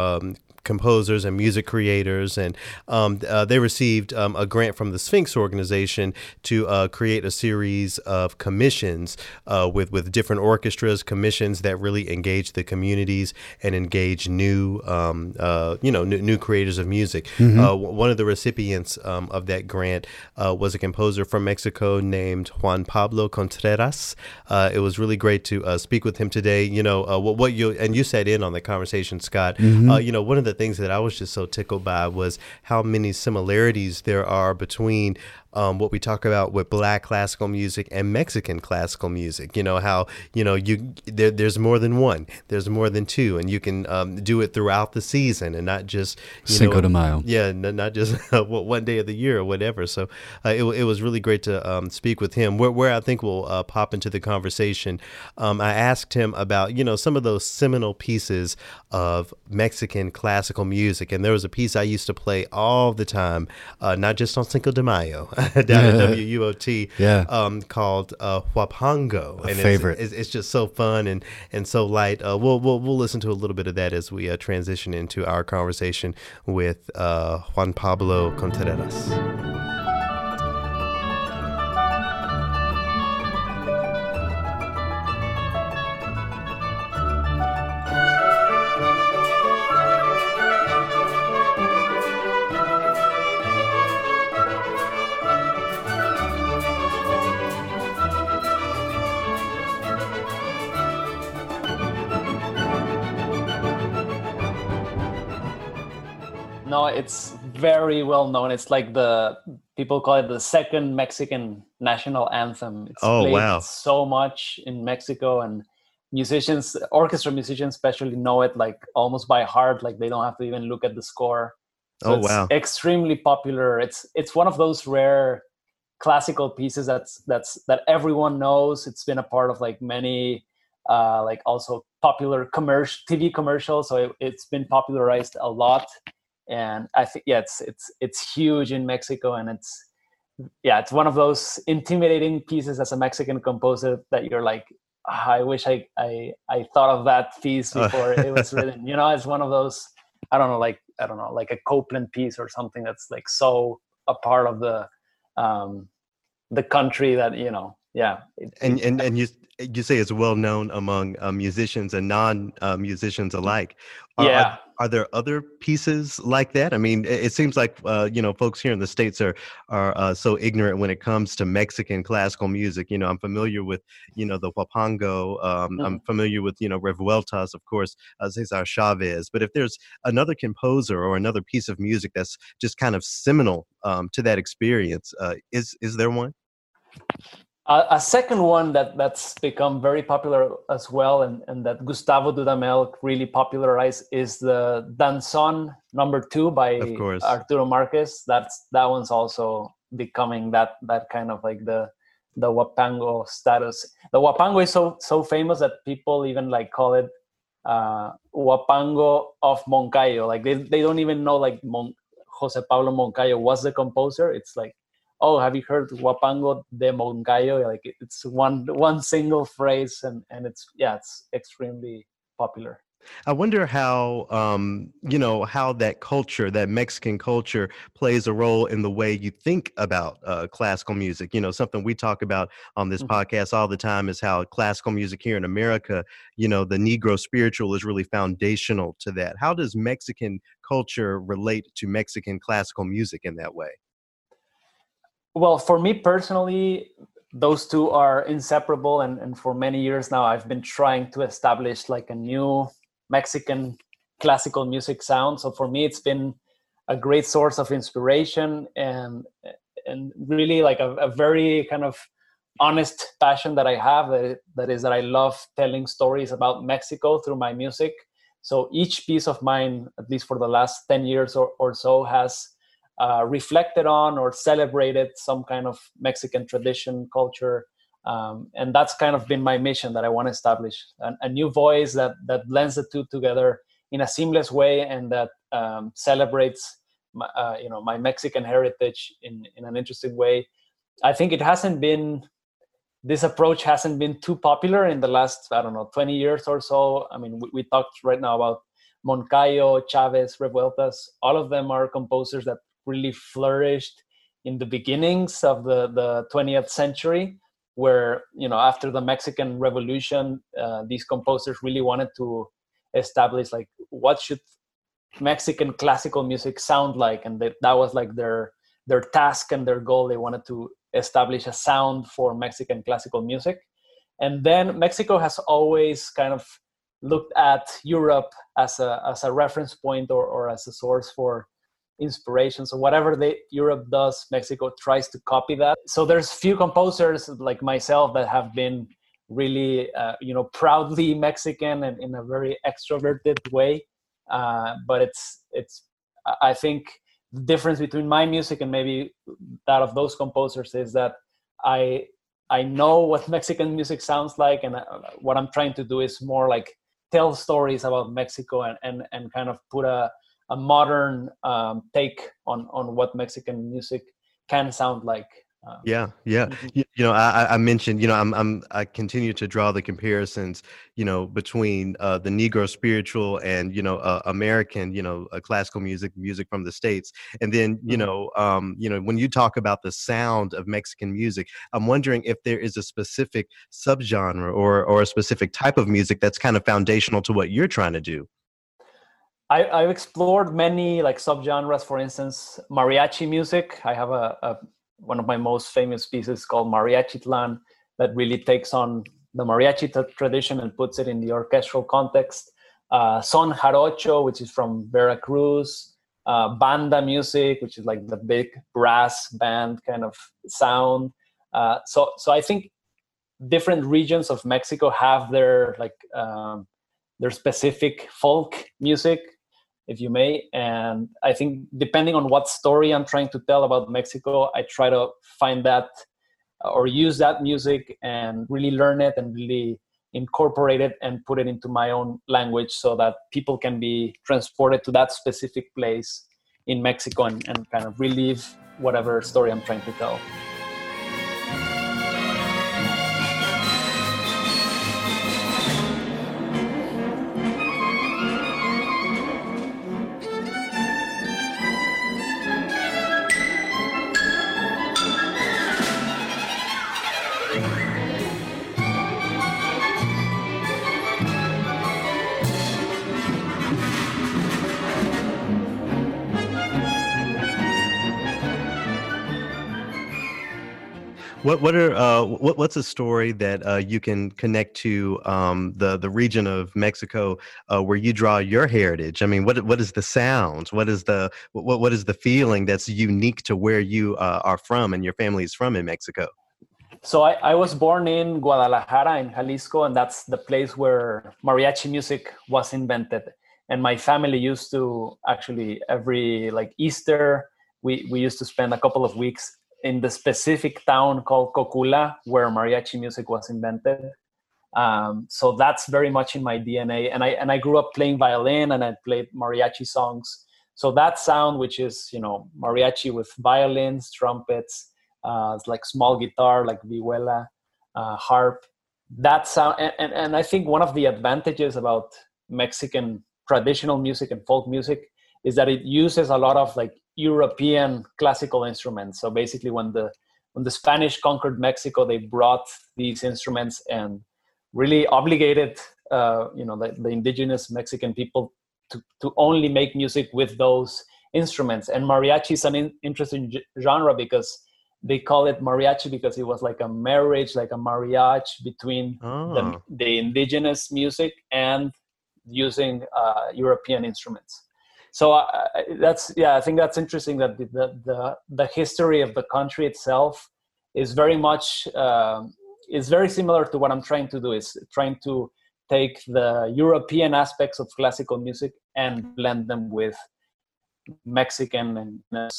B: Composers and music creators, and um, uh, they received um, a grant from the Sphinx organization to uh, create a series of commissions uh, with with different orchestras, commissions that really engage the communities and engage new, um, uh, you know, new, new creators of music. Uh, w- one of the recipients um, of that grant uh, was a composer from Mexico named Juan Pablo Contreras. Uh, it was really great to uh, speak with him today. You know, uh, what, what you and you sat in on the conversation, Scott. Uh, you know, one of the things that I was just so tickled by was how many similarities there are between um, what we talk about with black classical music and Mexican classical music. You know how you know you there, there's more than one, there's more than two, and you can um, do it throughout the season and not just you
C: Cinco
B: know,
C: de Mayo.
B: yeah, not just one day of the year or whatever. So uh, it, it was really great to um, speak with him. Where, where I think we'll uh, pop into the conversation, um, I asked him about you know some of those seminal pieces of Mexican classical music, and there was a piece I used to play all the time, uh, not just on Cinco de Mayo down at WUOT,
C: Yeah.
B: um, called uh, Huapango, and it's-
C: favorite.
B: It's, it's just so fun and and so light. Uh, we'll we'll we'll listen to a little bit of that as we uh, transition into our conversation with uh, Juan Pablo Contreras.
F: No, it's very well known. It's like the people call it the second Mexican national anthem. It's
B: Oh,
F: played
B: wow.
F: so much in Mexico and musicians, orchestra musicians especially know it like almost by heart. Like they don't have to even look at the score. So
B: Oh,
F: it's
B: wow.
F: Extremely popular. It's it's one of those rare classical pieces that's that's that everyone knows. It's been a part of like many uh, like also popular commercial TV commercials. So it, it's been popularized a lot, and I think yeah, it's it's it's huge in Mexico, and it's yeah, it's one of those intimidating pieces as a Mexican composer that you're like, "Ah, I wish I I I thought of that piece before it was written. You know, it's one of those I don't know, like I don't know, like a Copland piece or something that's like so a part of the um the country that you know, yeah. it-
B: And and and you you say it's well known among uh, musicians and non uh, musicians alike.
F: Yeah.
B: Are, there other pieces like that? I mean, it, it seems like uh, you know folks here in the states are are uh, so ignorant when it comes to Mexican classical music. You know, I'm familiar with you know the huapango. Um, I'm familiar with you know Revueltas, of course, uh, Cesar Chavez. But if there's another composer or another piece of music that's just kind of seminal um, to that experience, uh, is is there one?
F: A, a second one that that's become very popular as well, and, and that Gustavo Dudamel really popularized is the Danzón Number Two by. Arturo Marquez. That's that one's also becoming that that kind of like the the Huapango status. The Huapango is so so famous that people even like call it uh, Huapango of Moncayo. Like they, they don't even know like Mon- Jose Pablo Moncayo was the composer. It's like oh, have you heard Huapango de Moncayo? Like it's one one single phrase, and and it's yeah, it's extremely popular.
B: I wonder how um, you know how that culture, that Mexican culture, plays a role in the way you think about uh, classical music. You know, something we talk about on this
F: Mhm.
B: podcast all the time is how classical music here in America, you know, the Negro spiritual is really foundational to that. How does Mexican culture relate to Mexican classical music in that way?
F: Well, for me personally, those two are inseparable, and and for many years now, I've been trying to establish like a new Mexican classical music sound. So for me, it's been a great source of inspiration and and really like a, a very kind of honest passion that I have that, that is that I love telling stories about Mexico through my music. So each piece of mine, at least for the last 10 years or, or so, has uh, reflected on or celebrated some kind of Mexican tradition, culture. Um, and that's kind of been my mission that I want to establish a, a new voice that, that blends the two together in a seamless way and that um, celebrates my, uh, you know, my Mexican heritage in, in an interesting way. I think it hasn't been this approach hasn't been too popular in the last i don't know 20 years or so i mean we, we talked right now about moncayo chavez revueltas all of them are composers that really flourished in the beginnings of the, the 20th century where you know after the mexican revolution uh, these composers really wanted to establish like what should mexican classical music sound like and that, that was like their their task and their goal they wanted to establish a sound for Mexican classical music. And then Mexico has always kind of looked at Europe as a, as a reference point or, or as a source for inspiration. So whatever they, Europe does, Mexico tries to copy that. So there's few composers like myself that have been really, uh, you know, proudly Mexican and in a very extroverted way. Uh, but it's, it's, I think the difference between my music and maybe that of those composers is that I I know what Mexican music sounds like, and uh, what I'm trying to do is more like tell stories about Mexico and and, and kind of put a a modern um, take on on what Mexican music can sound like. Um,
B: Yeah, yeah.
F: Mhm.
B: You, you know, I, I- mentioned, you know, I'm, I'm, I continue to draw the comparisons, you know, between uh, the Negro spiritual and, you know, uh, American, you know, uh, classical music, music from the states, and then, you
F: Mhm.
B: know, um, you know, when you talk about the sound of Mexican music, I'm wondering if there is a specific subgenre or or a specific type of music that's kind of foundational to what you're trying to do.
F: I, I've explored many like subgenres. For instance, mariachi music. I have a, a one of my most famous pieces called Mariachitlan that really takes on the mariachi t- tradition and puts it in the orchestral context. Uh, son jarocho, which is from Veracruz. Uh, banda music, which is like the big brass band kind of sound. Uh, so, so I think different regions of Mexico have their like um, their specific folk music if you may. And I think depending on what story I'm trying to tell about Mexico, I try to find that uh, or use that music and really learn it and really incorporate it and put it into my own language so that people can be transported to that specific place in Mexico and, and kind of relive whatever story I'm trying to tell.
B: What what are uh, what what's a story that uh, you can connect to um, the the region of Mexico uh, where you draw your heritage? I mean, what what is the sounds? What is the what what is the feeling that's unique to where you uh, are from and your family is from in Mexico?
F: So I, I was born in Guadalajara in Jalisco, and that's the place where mariachi music was invented. And my family used to actually every like Easter, we we used to spend a couple of weeks in the specific town called Cocula, where mariachi music was invented. Um, so that's very much in my DNA. And I and I grew up playing violin, and I played mariachi songs. So that sound, which is you know mariachi with violins, trumpets, uh, like small guitar, like vihuela, uh, harp. That sound, and, and and I think one of the advantages about Mexican traditional music and folk music is that it uses a lot of like European classical instruments. So basically, when the when the Spanish conquered Mexico, they brought these instruments and really obligated, uh, you know, the, the, indigenous Mexican people to, to only make music with those instruments. And mariachi is an in, interesting genre because they call it mariachi because it was like a marriage, like a mariage between oh. the, the, indigenous music and using uh, European instruments so uh, that's yeah i think that's interesting that the, the the history of the country itself is very much um, is very similar to what i'm trying to do is trying to take the european aspects of classical music and blend them with mexican and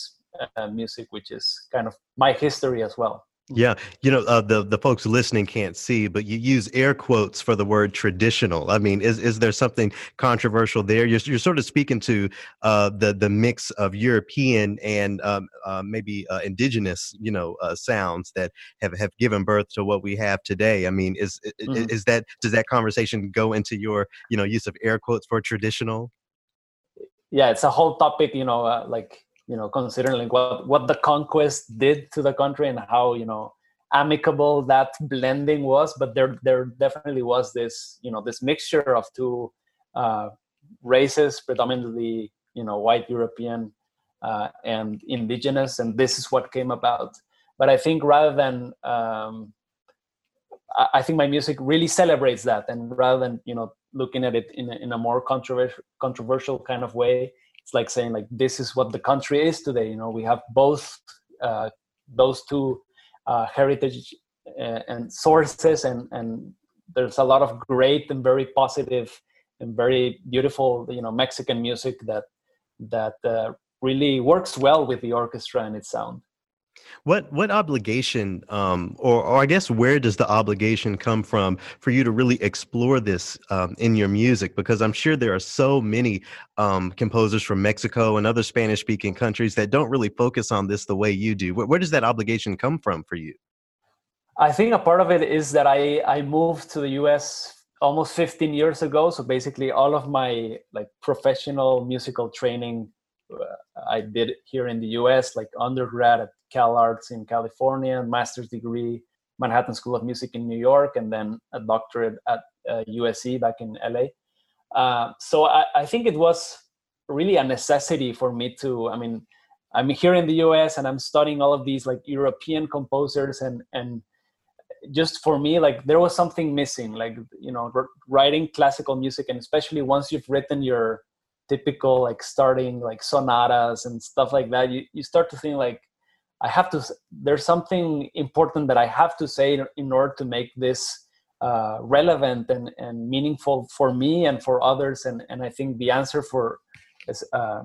F: uh, music which is kind of my history as well
B: yeah, you know uh, the the folks listening can't see, but you use air quotes for the word traditional. I mean, is is there something controversial there? You're you're sort of speaking to uh, the the mix of European and um, uh, maybe uh, indigenous, you know, uh, sounds that have have given birth to what we have today. I mean, is mm-hmm. is that does that conversation go into your you know use of air quotes for traditional?
F: Yeah, it's a whole topic. You know, uh, like you know considering like what what the conquest did to the country and how you know amicable that blending was but there there definitely was this you know this mixture of two uh, races predominantly you know white european uh, and indigenous and this is what came about. But i think rather than um, I, think my music really celebrates that and rather than you know looking at it in a, in a more controversial controversial kind of way it's like saying like this is what the country is today you know? We have both uh, those two uh, heritage uh, and sources and and there's a lot of great and very positive and very beautiful you know mexican music that that uh, really works well with the orchestra and its sound
B: what what obligation, um, or or I guess where does the obligation come from for you to really explore this um, in your music? Because I'm sure there are so many um, composers from Mexico and other Spanish-speaking countries that don't really focus on this the way you do. Where, where does that obligation come from for you?
F: I think a part of it is that I I moved to the U.S. almost 15 years ago. So basically, all of my like professional musical training uh, I did here in the U.S. like undergrad at Cal Arts in California, master's degree, Manhattan School of Music in New York, and then a doctorate at uh, USC back in LA. Uh, so I, I, think it was really a necessity for me to. I mean, I'm here in the US and I'm studying all of these like European composers, and and just for me, like there was something missing. Like you know, writing classical music, and especially once you've written your typical like starting like sonatas and stuff like that, you you start to think like I have to. There's something important that I have to say in order to make this uh, relevant and, and meaningful for me and for others. And and I think the answer for uh,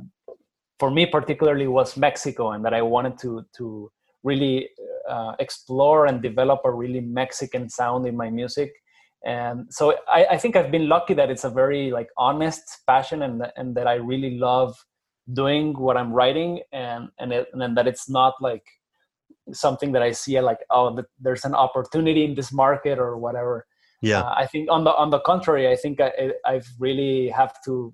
F: for me particularly was Mexico, and that I wanted to to really uh, explore and develop a really Mexican sound in my music. And so I, I, think I've been lucky that it's a very like honest passion, and and that I really love doing what I'm writing, and and it, and that it's not like something that I see like oh there's an opportunity in this market or whatever.
B: Yeah,
F: uh, I think on the on the contrary, I think I, I've really have to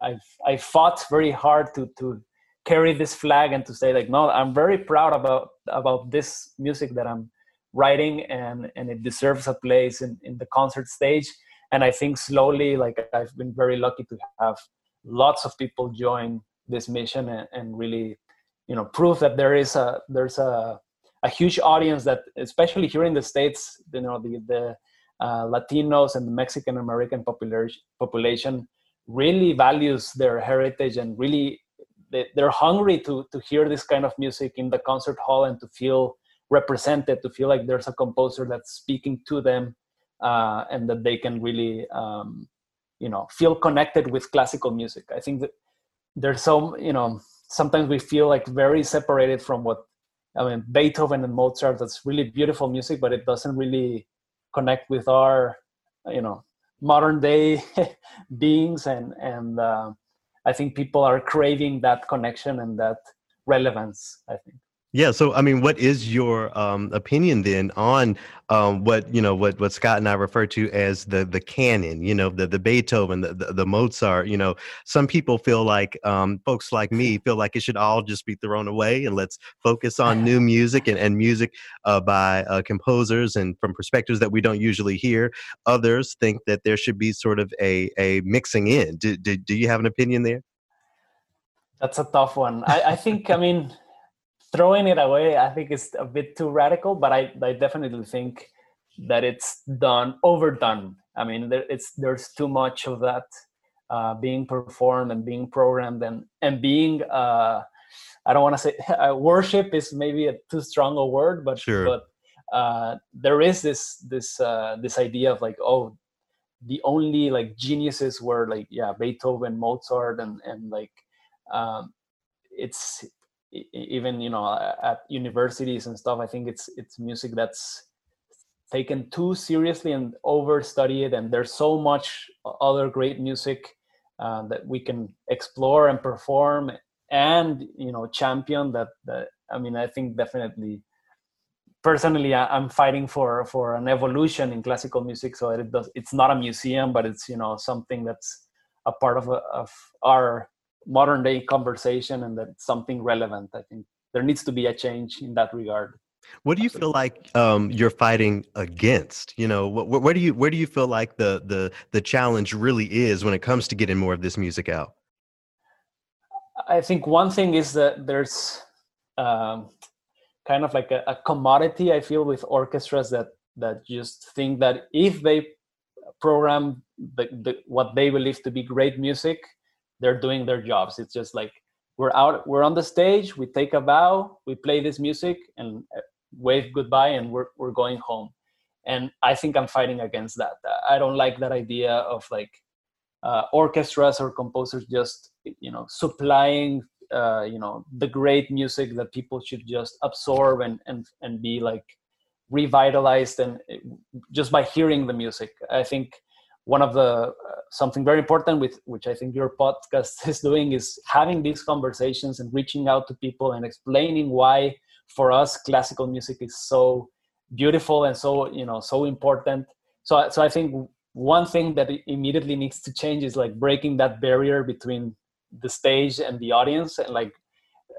F: I've I fought very hard to to carry this flag and to say like no i'm very proud about about this music that i'm writing and and it deserves a place in, in the concert stage and i think slowly like i've been very lucky to have lots of people join this mission and, and really you know prove that there is a there's a a huge audience that especially here in the states you know the the uh, latinos and the mexican american population population really values their heritage and really they're hungry to to hear this kind of music in the concert hall and to feel represented to feel like there's a composer that's speaking to them uh, and that they can really um, you know feel connected with classical music. I think that there's so you know sometimes we feel like very separated from what i mean beethoven and mozart that's really beautiful music but it doesn't really connect with our you know modern day beings and and uh, i think people are craving that connection and that relevance i think
B: yeah. So, I mean, what is your um, opinion then on um, what you know what what Scott and I refer to as the the canon? You know, the the Beethoven, the the, the Mozart. You know, some people feel like um, folks like me feel like it should all just be thrown away and let's focus on new music and, and music uh, by uh, composers and from perspectives that we don't usually hear. Others think that there should be sort of a a mixing in. Do do, do you have an opinion there?
F: That's a tough one. I, I think. I mean throwing it away i think is a bit too radical but i, I definitely think that it's done overdone i mean there, it's there's too much of that uh, being performed and being programmed and and being uh, i don't want to say uh, worship is maybe a too strong a word but
B: sure.
F: but uh, there is this this uh, this idea of like oh the only like geniuses were like yeah beethoven mozart and and like um, it's even you know at universities and stuff i think it's it's music that's taken too seriously and overstudied and there's so much other great music uh, that we can explore and perform and you know champion that that i mean i think definitely personally i'm fighting for for an evolution in classical music so it does it's not a museum but it's you know something that's a part of, of our modern day conversation and that's something relevant i think. There needs to be a change in that regard.
B: What do you feel like um, you're fighting against? You know wh- where do you where do you feel like the the the challenge really is when it comes to getting more of this music out?
F: I think one thing is that there's um, kind of like a, a commodity i feel with orchestras that that just think that if they program the, the, what they believe to be great music they're doing their jobs. It's just like we're out we're on the stage we take a bow we play this music and uh, wave goodbye and we're, we're going home. And i think i'm fighting against that. I don't like that idea of like uh, orchestras or composers just you know supplying uh, you know the great music that people should just absorb and and and be like revitalized and uh, just by hearing the music. I think one of the uh, something very important with which i think your podcast is doing is having these conversations and reaching out to people and explaining why for us classical music is so beautiful and so you know so important. So so i think one thing that immediately needs to change is like breaking that barrier between the stage and the audience and like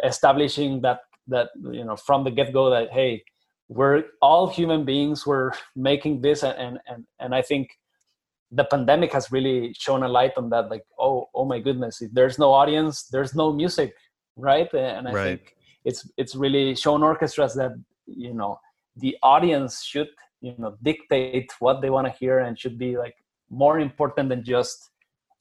F: establishing that that you know from the get-go that hey we're all human beings we're making this and and and i think the pandemic has really shown a light on that like oh oh my goodness if there's no audience there's no music right and i
B: right.
F: think it's it's really shown orchestras that you know the audience should you know dictate what they want to hear and should be like more important than just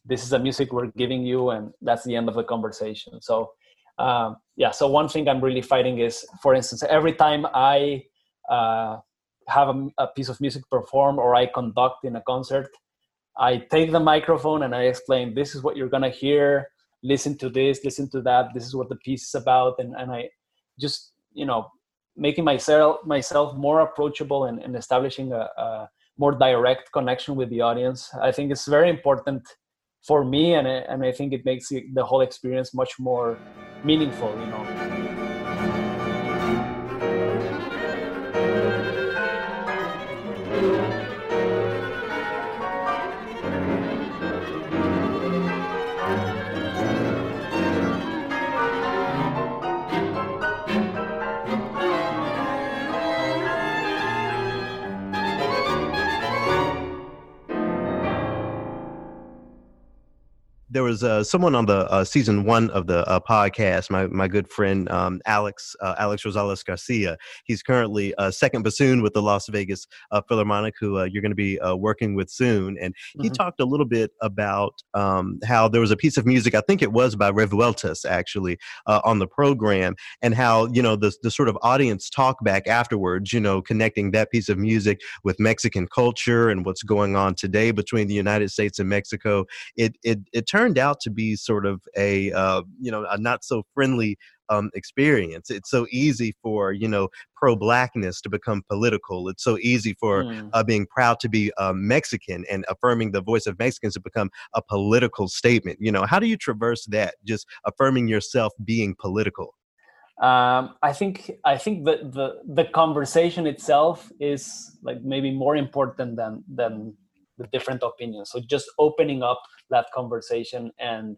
F: this is the music we're giving you and that's the end of the conversation so um, yeah so one thing i'm really fighting is for instance every time i uh, have a, a, piece of music performed or i conduct in a concert I take the microphone and I explain this is what you're gonna hear. listen to this listen to that. This is what the piece is about. And, and i just you know making myself myself more approachable and, and establishing a, a, more direct connection with the audience i think it's very important for me and, and i think it makes the whole experience much more meaningful you know
B: there was uh, someone on the uh, season one of the uh, podcast, my my good friend um, Alex uh, Alex Rosales Garcia. He's currently uh, second bassoon with the Las Vegas uh, Philharmonic, who you're going to be working with soon. And he mm-hmm. talked a little bit about um, how there was a piece of music, I think it was by Revueltas actually, on the program, and how you know the the sort of audience talk back afterwards, you know, connecting that piece of music with Mexican culture and what's going on today between the United States and Mexico. It it it turned turned out to be sort of a uh, you know a not so friendly um, experience. It's so easy for you know pro blackness to become political. It's so easy for mm. uh, being proud to be uh, Mexican and affirming the voice of Mexicans to become a political statement. You know, how do you traverse that? Just affirming yourself being political.
F: Um, I think I think the, the the conversation itself is like maybe more important than than the different opinions. So just opening up that conversation and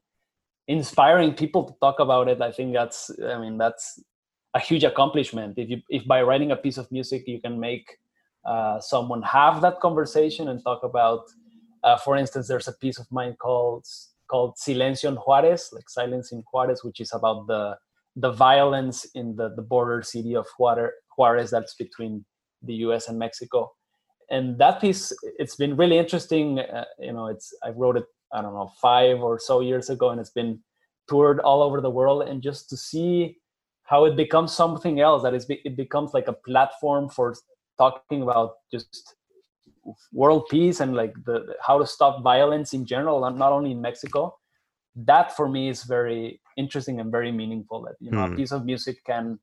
F: inspiring people to talk about it, I think that's I mean that's a huge accomplishment. If you if by writing a piece of music you can make uh, someone have that conversation and talk about, uh, for instance, there's a piece of mine called called Silencio en Juarez, like silence in Juarez, which is about the the violence in the, the border city of Juarez that's between the U.S. and Mexico and that piece it's been really interesting uh, you know it's i wrote it i don't know five or so years ago and it's been toured all over the world and just to see how it becomes something else that is it becomes like a platform for talking about just world peace and like the how to stop violence in general not only in mexico that for me is very interesting and very meaningful that you know mm. a hmm. piece of music can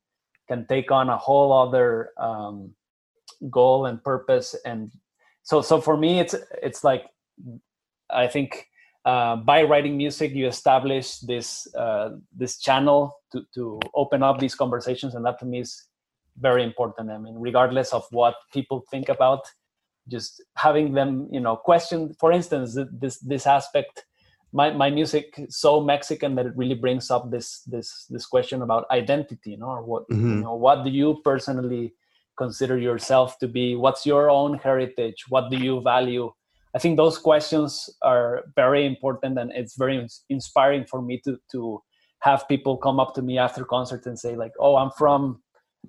F: can take on a whole other um, goal and purpose and so so for me it's it's like i think uh, by writing music you establish this uh, this channel to to open up these conversations and that to me is very important i mean regardless of what people think about just having them you know question for instance this this aspect my, my music so mexican that it really brings up this this this question about identity you know or what mm-hmm. you know what do you personally consider yourself to be? What's your own heritage? What do you value? I think those questions are very important and it's very inspiring for me to to have people come up to me after concerts and say like oh i'm from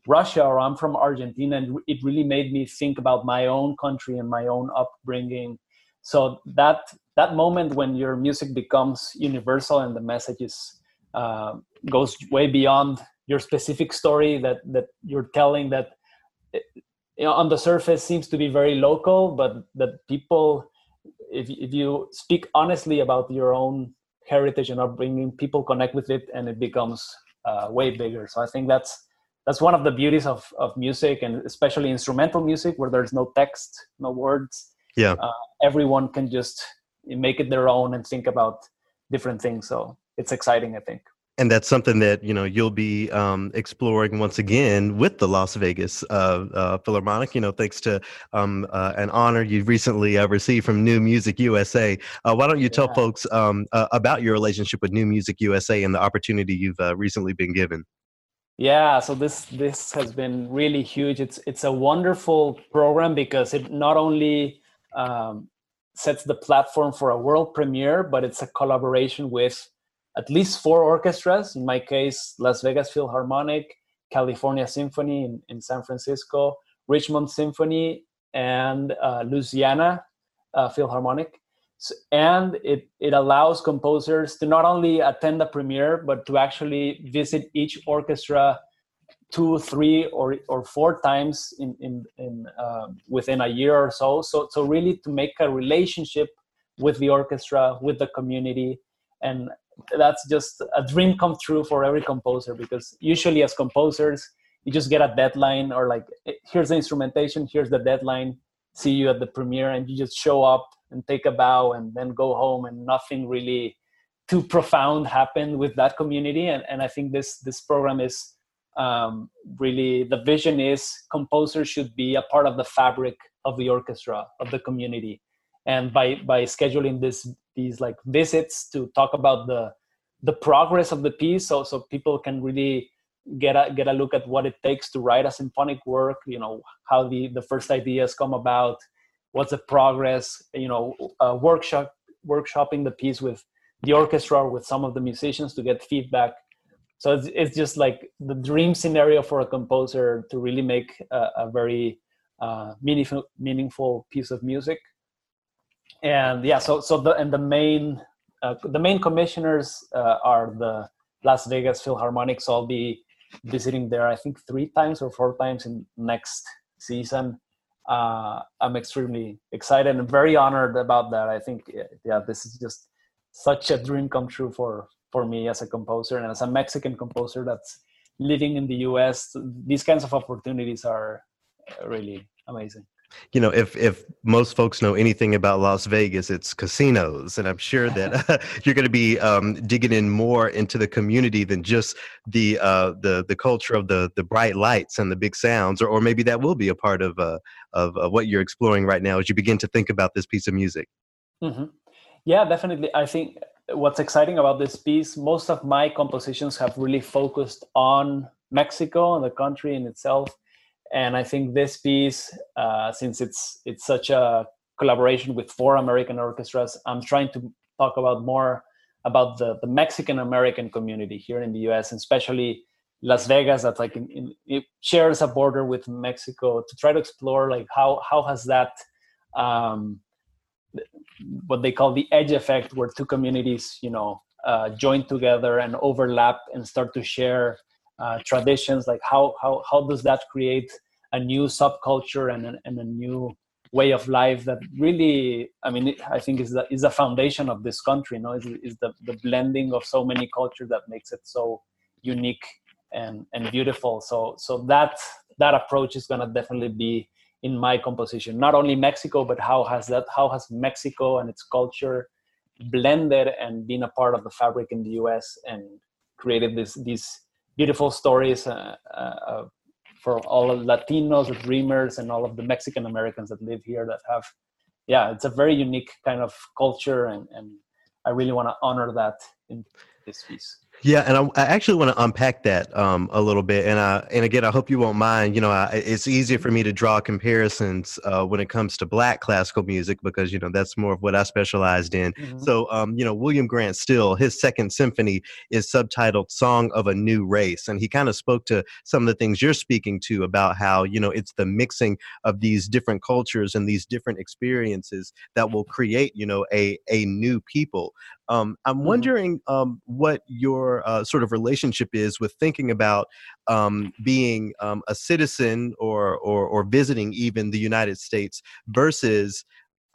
F: russia or i'm from argentina and it really made me think about my own country and my own upbringing. So that that moment when your music becomes universal and the message is uh, goes way beyond your specific story that that you're telling that you know, on the surface seems to be very local, but that people, if, if you speak honestly about your own heritage and upbringing, people connect with it and it becomes uh, way bigger. So I think that's that's one of the beauties of, of music and especially instrumental music where there's no text, no words.
B: Yeah.
F: Uh, everyone can just make it their own and think about different things. So it's exciting, I think
B: and that's something that you know you'll be um, exploring once again with the Las Vegas uh, uh, Philharmonic. You know, thanks to um, uh, an honor you recently uh, received from New Music USA. Uh, why don't you tell folks um, uh, about your relationship with New Music USA and the opportunity you've recently been given?
F: Yeah, so this this has been really huge. It's it's a wonderful program because it not only um, sets the platform for a world premiere, but it's a collaboration with at least four orchestras. In my case, Las Vegas Philharmonic, California Symphony in, in San Francisco, Richmond Symphony, and uh, Louisiana uh, Philharmonic. So, and it, it allows composers to not only attend the premiere, but to actually visit each orchestra two, three, or, or four times in, in, in uh, within a year or so. So, so really to make a relationship with the orchestra, with the community, and that's just a dream come true for every composer because usually as composers you just get a deadline or like eh, here's the instrumentation here's the deadline see you at the premiere and you just show up and take a bow and then go home and nothing really too profound happened with that community and, and i think this this program is um, really the vision is composers should be a part of the fabric of the orchestra of the community. And by by scheduling this these like visits to talk about the the progress of the piece so so people can really get a get a look at what it takes to write a symphonic work you know how the the first ideas come about what's the progress you know uh, workshop workshopping the piece with the orchestra or with some of the musicians to get feedback. So it's, it's just like the dream scenario for a composer to really make a, a very uh, meaningful meaningful piece of music and yeah so so the and the main uh, the main commissioners uh, are the las vegas philharmonic so i'll be visiting there i think three times or four times in next season. Uh, i'm extremely excited and very honored about that. I think yeah this is just such a dream come true for for me as a composer and as a mexican composer that's living in the us these kinds of opportunities are really amazing
B: you know, if if most folks know anything about Las Vegas, it's casinos, and I'm sure that uh, you're going to be um, digging in more into the community than just the uh, the the culture of the the bright lights and the big sounds, or or maybe that will be a part of uh, of what you're exploring right now as you begin to think about this piece of music.
F: Mm-hmm. Yeah, definitely. I think what's exciting about this piece, most of my compositions have really focused on Mexico and the country in itself and I think this piece, uh, since it's it's such a collaboration with four American orchestras, I'm trying to talk about more about the, the Mexican American community here in the U.S., and especially Las Vegas, that like in, in, it shares a border with Mexico, to try to explore like how how has that um, what they call the edge effect, where two communities, you know, uh, join together and overlap and start to share uh, traditions like how how how does that create a new subculture and a, and a new way of life that really i mean i think is the is the foundation of this country you know is, is the, the blending of so many cultures that makes it so unique and and beautiful. So so that that approach is going to definitely be in my composition. Not only mexico but how has that how has mexico and its culture blended and been a part of the fabric in the us and created this these beautiful stories uh, uh, for all of Latinos, dreamers, and all of the Mexican Americans that live here that have, yeah, it's a very unique kind of culture, and, and I really want to honor that in this piece.
B: Yeah, and I, I actually want to unpack that um, a little bit, and I, and again, I hope you won't mind. You know, I, it's easier for me to draw comparisons uh, when it comes to Black classical music because you know that's more of what I specialized in. Mm-hmm. So, um, you know, William Grant Still, his second symphony is subtitled "Song of a New Race," and he kind of spoke to some of the things you're speaking to about how you know it's the mixing of these different cultures and these different experiences that will create you know a a new people. Um, I'm mm-hmm. wondering um, what your uh, sort of relationship is with thinking about um, being um, a citizen or, or, or visiting even the United States versus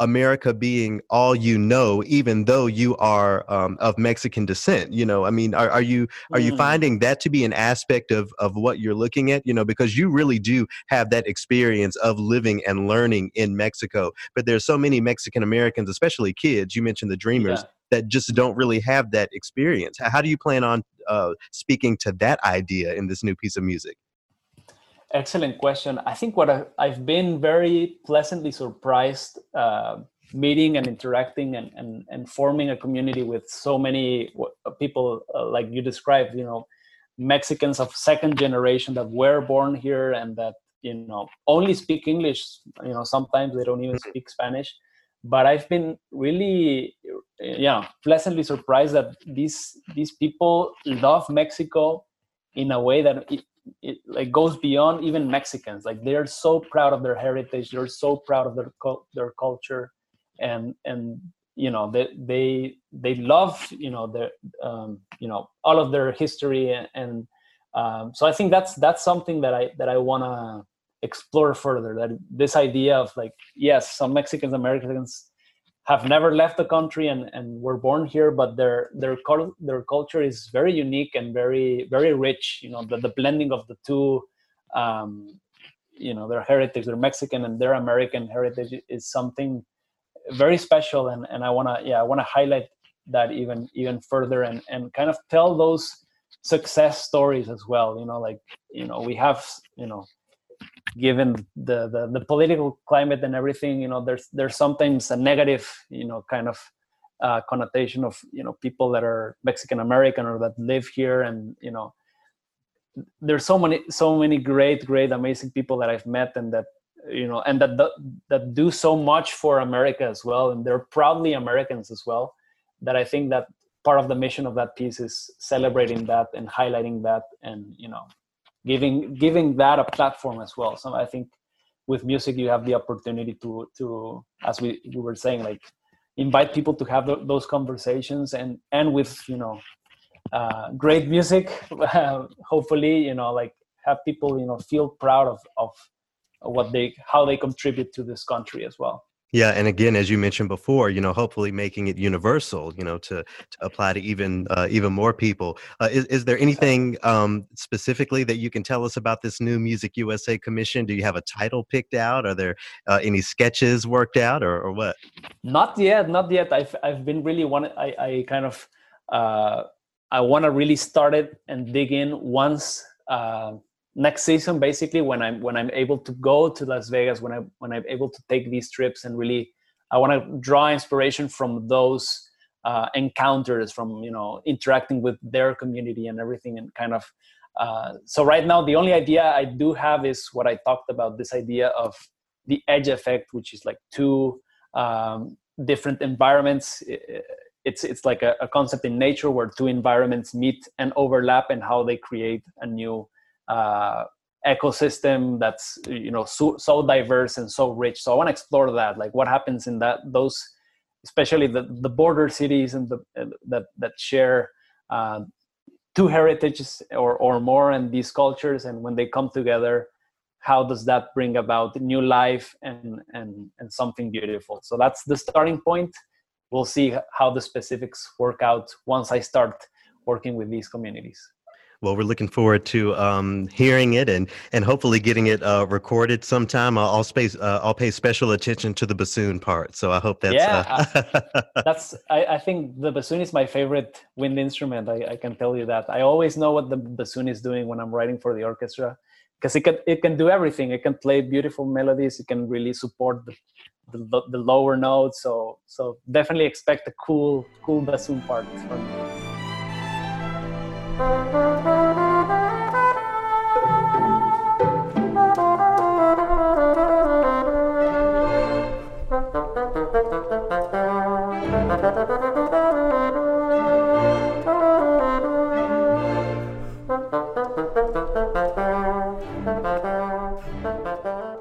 B: America being all you know, even though you are um, of Mexican descent. You know, I mean, are, are you are mm. you finding that to be an aspect of of what you're looking at? You know, because you really do have that experience of living and learning in Mexico. But there's so many Mexican Americans, especially kids. You mentioned the Dreamers. Yeah that just don't really have that experience. How do you plan on uh, speaking to that idea in this new piece of music?
F: Excellent question. I think what I, have been very pleasantly surprised uh, meeting and interacting and, and, and forming a community with so many people uh, like you described, you know, Mexicans of second generation that were born here and that, you know, only speak English. You know, sometimes they don't even mm-hmm. speak Spanish but I've been really, yeah, pleasantly surprised that these these people love Mexico in a way that it, like goes beyond even Mexicans. Like they're so proud of their heritage, they're so proud of their their culture, and and you know they they they love you know their um, you know all of their history and, and um, so I think that's that's something that I that I wanna explore further that this idea of like yes some mexicans americans have never left the country and, and were born here, but their their their culture is very unique and very very rich. You know, the, the blending of the two, um, you know, their heritage, their Mexican and their American heritage is something very special. And, and I wanna yeah I wanna highlight that even even further and and kind of tell those success stories as well. You know, like you know we have you know given the, the, the political climate and everything you know there's there's sometimes a negative you know kind of uh, connotation of you know people that are mexican american or that live here. And you know there's so many so many great great amazing people that i've met and that you know and that that do so much for america as well. And they're proudly americans as well that i think that part of the mission of that piece is celebrating that and highlighting that and you know giving giving that a platform as well. So i think with music you have the opportunity to to as we, we were saying like invite people to have th- those conversations and and with you know uh, great music hopefully you know like have people you know feel proud of of what they how they contribute to this country as well
B: yeah, and again, as you mentioned before, you know, hopefully making it universal, you know, to, to apply to even uh, even more people. Uh, is, is there anything um, specifically that you can tell us about this new Music USA Commission? Do you have a title picked out? Are there uh, any sketches worked out, or, or what?
F: Not yet, not yet. I've I've been really want I I kind of uh, I want to really start it and dig in once uh, next season basically when i'm when i'm able to go to las vegas when i when i'm able to take these trips and really i want to draw inspiration from those uh, encounters from you know interacting with their community and everything and kind of uh, so right now the only idea i do have is what i talked about this idea of the edge effect which is like two um, different environments. It's it's like a, a concept in nature where two environments meet and overlap and how they create a new uh, ecosystem that's you know so, so diverse and so rich. So i want to explore that like what happens in that those especially the, the border cities and the uh, that that share uh, two heritages or, or more and these cultures and when they come together how does that bring about new life and and and something beautiful? So that's the starting point. We'll see how the specifics work out once i start working with these communities
B: well, we're looking forward to um, hearing it and and hopefully getting it uh, recorded sometime. I'll, I'll space uh, I'll pay special attention to the bassoon part. So I hope that's
F: yeah. Uh... that's I, I, think the bassoon is my favorite wind instrument. I, I, can tell you that. I always know what the bassoon is doing when I'm writing for the orchestra because it can it can do everything. It can play beautiful melodies. It can really support the, the, the lower notes. So so definitely expect a cool cool bassoon part from me.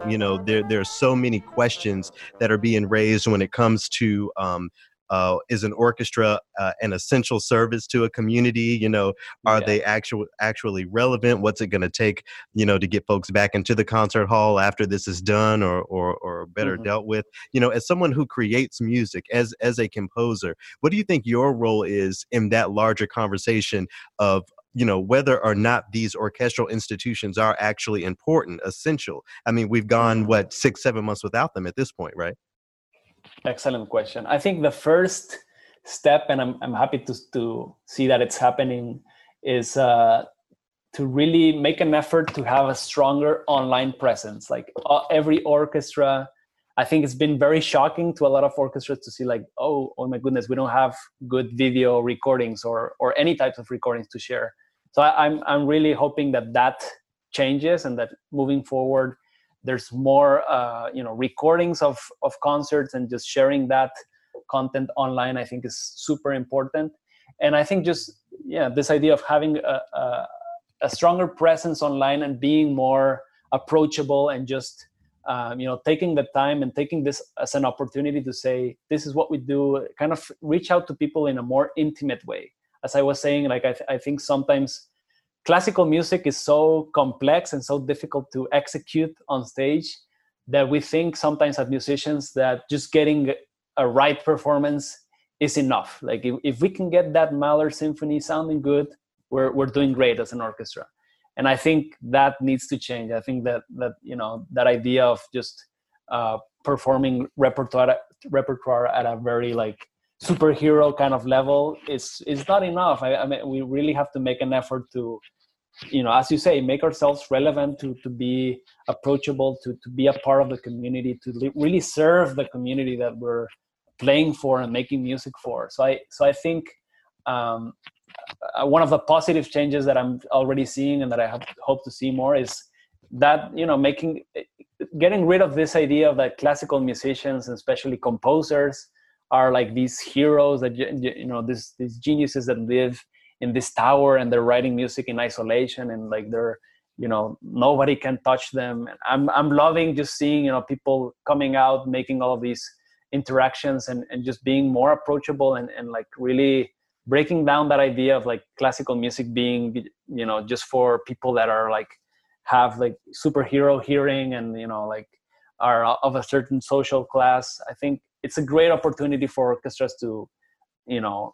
B: You know there there are so many questions that are being raised when it comes to um, uh, is an orchestra uh, an essential service to a community you know are yeah. they actual, actually relevant what's it going to take you know to get folks back into the concert hall after this is done or or, or better mm-hmm. dealt with you know as someone who creates music as as a composer what do you think your role is in that larger conversation of you know whether or not these orchestral institutions are actually important essential i mean we've gone mm-hmm. what six seven months without them at this point right
F: excellent question. I think the first step and i'm, I'm happy to, to see that it's happening is uh, to really make an effort to have a stronger online presence. Like uh, every orchestra i think it's been very shocking to a lot of orchestras to see like oh oh my goodness we don't have good video recordings or or any types of recordings to share. So I, i'm i'm really hoping that that changes and that moving forward there's more uh, you know recordings of of concerts and just sharing that content online i think is super important. And i think just yeah this idea of having a, a, a stronger presence online and being more approachable and just um, you know taking the time and taking this as an opportunity to say this is what we do kind of reach out to people in a more intimate way. As i was saying like i, th- I think sometimes classical music is so complex and so difficult to execute on stage that we think sometimes as musicians that just getting a right performance is enough. Like if, if we can get that Mahler symphony sounding good, we're we're doing great as an orchestra. And I think that needs to change. I think that that you know that idea of just uh, performing repertoire repertoire at a very like superhero kind of level is is not enough. I, I mean, we really have to make an effort to you know as you say make ourselves relevant to to be approachable to to be a part of the community to really serve the community that we're playing for and making music for so i so i think um, uh, one of the positive changes that i'm already seeing and that i have, hope to see more is that you know making getting rid of this idea of that classical musicians and especially composers are like these heroes that you know this, these geniuses that live in this tower and they're writing music in isolation and like they're you know nobody can touch them. And i'm i'm loving just seeing you know people coming out making all of these interactions and, and just being more approachable and, and like really breaking down that idea of like classical music being you know just for people that are like have like superhero hearing and you know like are of a certain social class. I think it's a great opportunity for orchestras to you know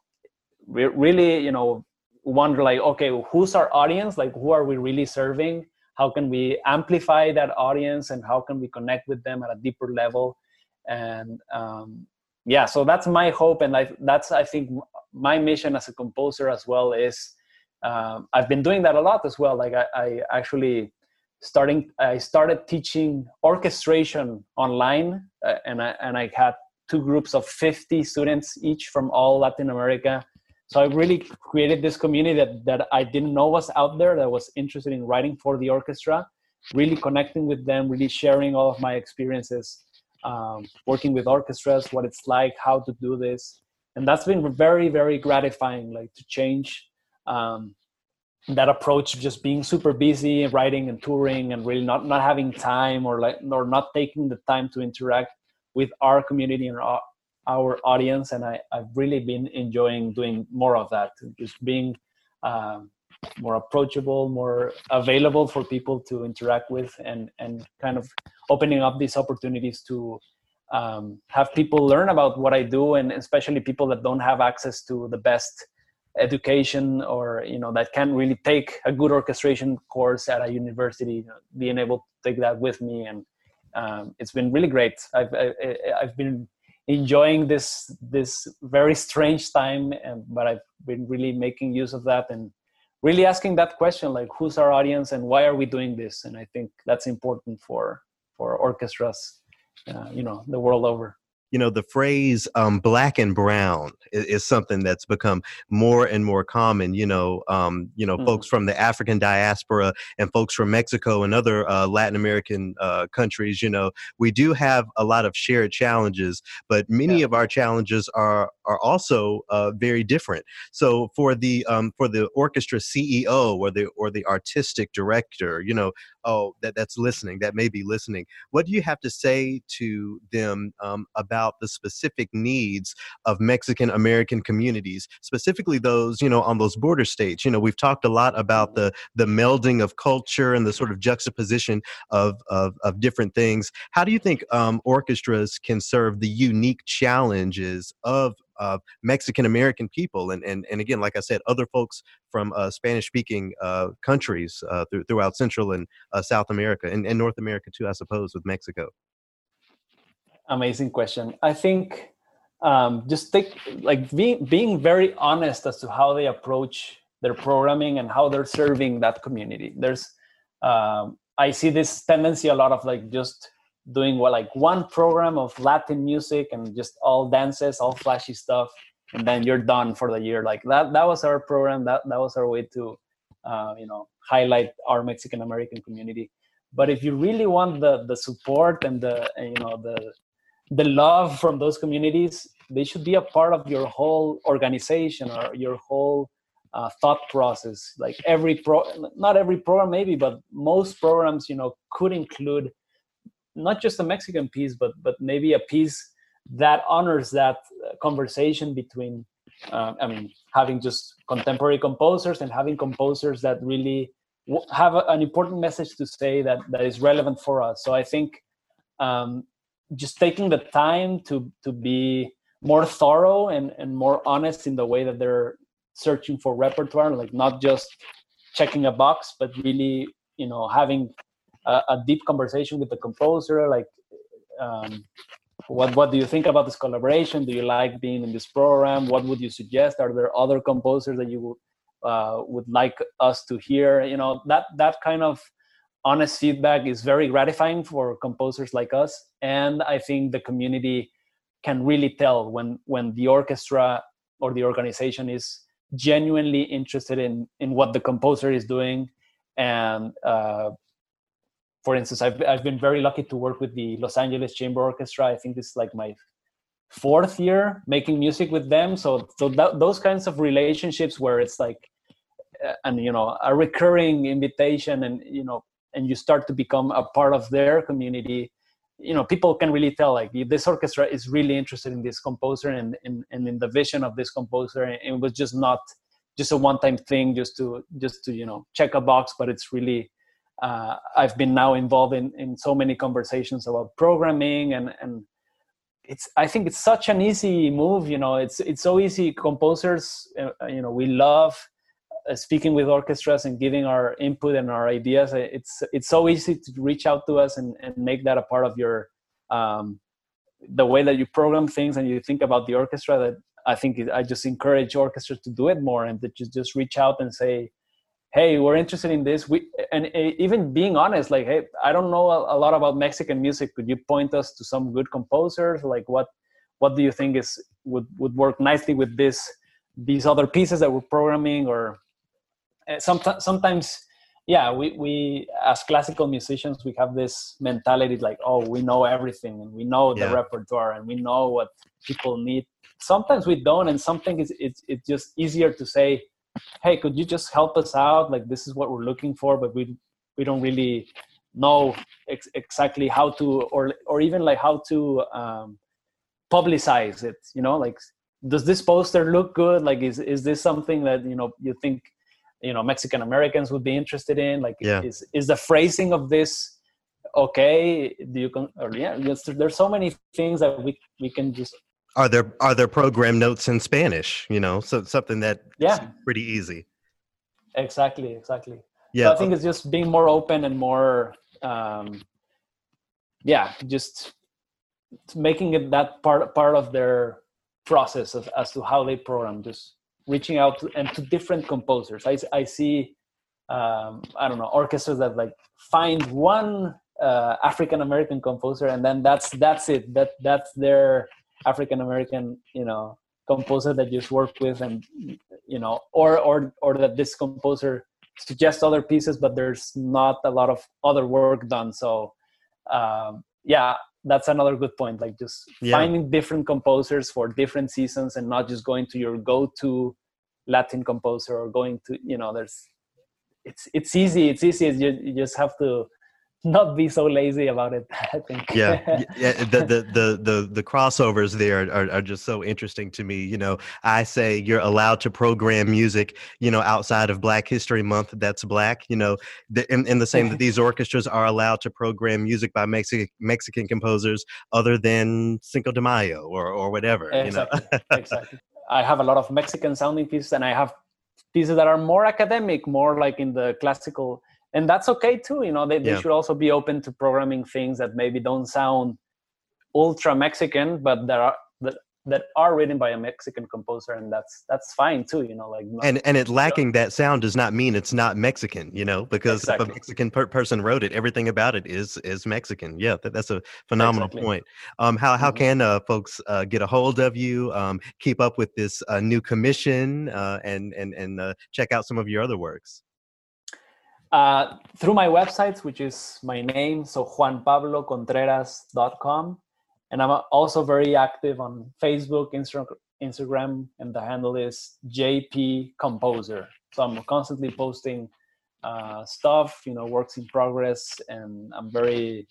F: re- really you know wonder like okay who's our audience? Like who are we really serving? How can we amplify that audience and how can we connect with them at a deeper level? And um, yeah so that's my hope and I, that's i think my mission as a composer as well is um, i've been doing that a lot as well. Like i, I actually starting i started teaching orchestration online uh, and i and i had two groups of 50 students each from all latin america. So i really created this community that, that i didn't know was out there that was interested in writing for the orchestra really connecting with them really sharing all of my experiences um, working with orchestras what it's like how to do this. And that's been very very gratifying like to change um, that approach of just being super busy writing and touring and really not not having time or like or not taking the time to interact with our community and our, our audience and I, i've really been enjoying doing more of that just being um, more approachable more available for people to interact with and and kind of opening up these opportunities to um, have people learn about what i do and especially people that don't have access to the best education or you know that can't really take a good orchestration course at a university you know, being able to take that with me and um, it's been really great. I've I, have i have been enjoying this this very strange time and but i've been really making use of that and really asking that question like who's our audience and why are we doing this? And i think that's important for for orchestras uh, you know the world over
B: you know the phrase um, black and brown is, is, something that's become more and more common you know um, you know mm. folks from the african diaspora and folks from mexico and other uh, latin american uh, countries you know we do have a lot of shared challenges but many yeah. of our challenges are are also uh, very different so for the um, for the orchestra ceo or the or the artistic director you know oh that that's listening that may be listening. What do you have to say to them um, about the specific needs of mexican american communities specifically those you know on those border states? You know we've talked a lot about the the melding of culture and the sort of juxtaposition of of, of different things. How do you think um, orchestras can serve the unique challenges of of Mexican American people, and, and and again, like I said, other folks from uh, Spanish speaking uh, countries uh, th- throughout Central and South America and, and North America too, I suppose, with Mexico.
F: Amazing question. I think um, just take like being being very honest as to how they approach their programming and how they're serving that community. There's um, I see this tendency a lot of like just doing what like one program of Latin music and just all dances, all flashy stuff, and then you're done for the year. Like that that was our program. That that was our way to uh, you know highlight our Mexican American community. But if you really want the the support and the you know the the love from those communities, they should be a part of your whole organization or your whole uh, thought process. Like every pro, not every program maybe, but most programs, you know, could include not just a Mexican piece, but but maybe a piece that honors that uh, conversation between, uh, I mean, having just contemporary composers and having composers that really have a, an important message to say that that is relevant for us. So I think um, just taking the time to to be more thorough and and more honest in the way that they're searching for repertoire like not just checking a box but really you know having a, deep conversation with the composer like um, what what do you think about this collaboration? Do you like being in this program? What would you suggest? Are there other composers that you uh, would like us to hear? You know that that kind of honest feedback is very gratifying for composers like us and i think the community can really tell when when the orchestra or the organization is genuinely interested in in what the composer is doing and uh, for instance I've, I've been very lucky to work with the los angeles chamber orchestra. I think this is like my fourth year making music with them. So so that, those kinds of relationships where it's like uh, and you know a recurring invitation and you know and you start to become a part of their community you know people can really tell like this orchestra is really interested in this composer and, and, and in the vision of this composer. And it was just not just a one-time thing just to just to you know check a box but it's really uh, i've been now involved in in so many conversations about programming and and it's i think it's such an easy move you know it's it's so easy. Composers uh, you know we love uh, speaking with orchestras and giving our input and our ideas. It's it's so easy to reach out to us and, and make that a part of your um, the way that you program things and you think about the orchestra that i think i just encourage orchestras to do it more and to just, just reach out and say hey we're interested in this. We and uh, even being honest like hey i don't know a, lot about mexican music. Could you point us to some good composers? Like what what do you think is would would work nicely with this these other pieces that we're programming? Or sometimes sometimes yeah we we as classical musicians we have this mentality like oh we know everything and we know the
B: Yeah.
F: repertoire and we know what people need. Sometimes we don't and something is it's it's just easier to say hey could you just help us out? Like this is what we're looking for but we we don't really know ex- exactly how to or or even like how to um publicize it you know? Like does this poster look good? Like is is this something that you know you think you know mexican americans would be interested in? Like
B: Yeah.
F: is is the phrasing of this okay? Do you con- or yeah there's, there's so many things that we we can just
B: Are there are there program notes in Spanish? You know, so something that
F: Yeah.
B: pretty easy.
F: exactly exactly
B: Yeah,
F: so i think it's just being more open and more um yeah just making it that part part of their process of, as to how they program just reaching out to, and to different composers i, I see um i don't know orchestras that like find one uh, african american composer and then that's that's it that that's their african american you know composer that you just worked with and you know or or or that this composer suggests other pieces but there's not a lot of other work done. So um, yeah that's another good point. Like just
B: Yeah.
F: finding different composers for different seasons and not just going to your go-to latin composer or going to you know there's it's it's easy it's easy. You, you just have to not be so lazy about it i think
B: yeah, yeah. The, the the the the crossovers there are, are just so interesting to me. You know, I say you're allowed to program music. You know, outside of Black History Month, that's black. You know, the, in, in the same that these orchestras are allowed to program music by Mexican Mexican composers other than Cinco de Mayo or or whatever. You know,
F: exactly exactly i have a lot of mexican sounding pieces and i have pieces that are more academic more like in the classical and that's okay too you know they, they
B: Yeah.
F: should also be open to programming things that maybe don't sound ultra mexican but that are that, that are written by a mexican composer and that's that's fine too you know like
B: and and it lacking that sound does not mean it's not Mexican. You know, because if a Mexican per- person wrote it, everything about it is is Mexican. Yeah, that, that's a phenomenal
F: Exactly.
B: point. Um, how how
F: Mhm.
B: can uh, folks uh, get a hold of you? Um, keep up with this uh, new commission uh, and and and uh, check out some of your other works.
F: Uh, through my website, which is my name, so juanpablocontreras.com. And I'm also very active on Facebook, Instagram, and the handle is JP Composer. So I'm constantly posting uh, stuff, you know, works in progress, and I'm very,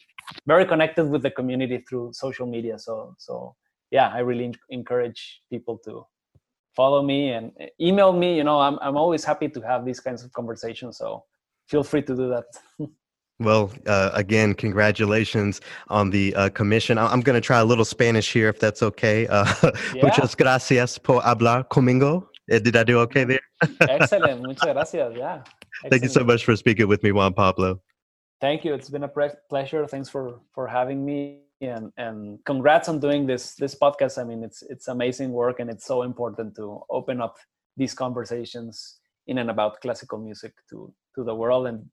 F: very connected with the community through social media. So, so yeah, I really encourage people to follow me and email me. You know, I'm I'm always happy to have these kinds of conversations. So feel free to do that.
B: Well, uh, again, congratulations on the uh, commission. I- I'm going to try a little Spanish here, if that's okay. Uh,
F: Yeah.
B: Muchas gracias por hablar conmigo. Eh, Did I do okay there?
F: Excellent. Muchas gracias. Yeah.
B: Thank you so much for speaking with me, Juan Pablo.
F: Thank you. It's been a pre- pleasure. Thanks for for having me and and congrats on doing this this podcast. I mean, it's it's amazing work and it's so important to open up these conversations in and about classical music to to the world and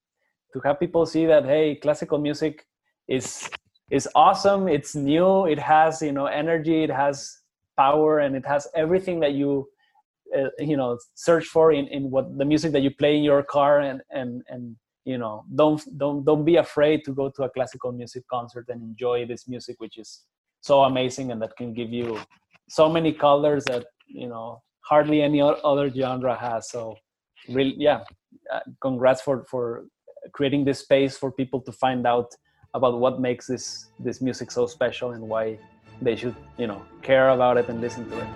F: to have people see that hey, classical music is is awesome. It's new. It has you know energy. It has power, and it has everything that you uh, you know search for in, in what the music that you play in your car and and and you know don't don't don't be afraid to go to a classical music concert and enjoy this music which is so amazing and that can give you so many colors that you know hardly any other genre has so really yeah uh, congrats for for creating this space for people to find out about what makes this this music so special and why they should you know care about it and listen to it.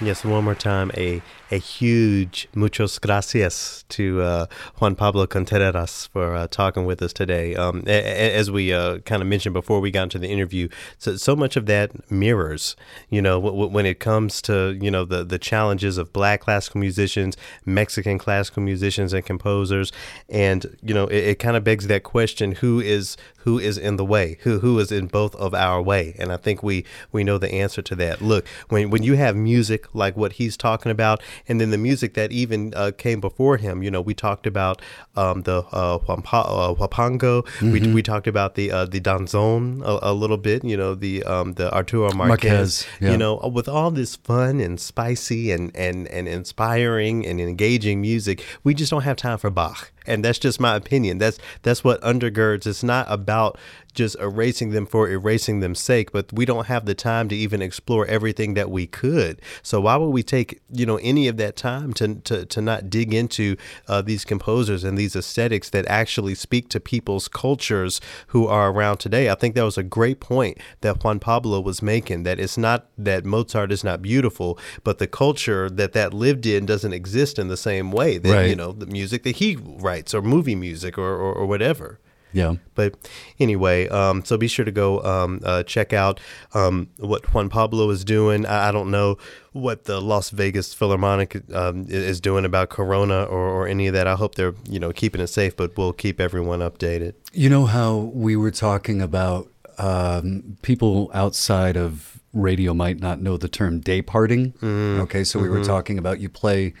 B: Yes, one more time, a a huge muchos gracias to uh, Juan Pablo Contreras for uh, talking with us today. Um, a- a- as we uh, kind of mentioned before we got into the interview, so, so much of that mirrors, you know, w- w- when it comes to you know the the challenges of Black classical musicians, Mexican classical musicians and composers, and you know, it, it kind of begs that question: who is who is in the way? Who who is in both of our way? And I think we we know the answer to that. Look, when when you have music like what he's talking about, and then the music that even uh, came before him, you know, we talked about um, the uh, Huampa- uh, Huapango. We, we talked about the uh, the danzon a, a little bit. You know, the um, the Arturo Marquez.
C: Marquez, yeah.
B: You know, with all this fun and spicy and and and inspiring and engaging music, we just don't have time for Bach. And that's just my opinion. That's that's what undergirds. It's not about just erasing them for erasing them's sake, but we don't have the time to even explore everything that we could. So why would we take you know any of that time to to, to not dig into uh, these composers and these aesthetics that actually speak to people's cultures who are around today? I think that was a great point that Juan Pablo was making. That it's not that Mozart is not beautiful, but the culture that that lived in doesn't exist in the same way that
C: Right.
B: you know the music that he writes or movie music or or, or whatever.
C: Yeah.
B: But anyway, um, so be sure to go um, uh, check out um, what Juan Pablo is doing. I, I don't know what the Las Vegas Philharmonic um, is doing about Corona or, or any of that. I hope they're you know keeping it safe, but we'll keep everyone updated.
C: You know how we were talking about um, people outside of radio might not know the term day parting. Okay, so we were talking about you play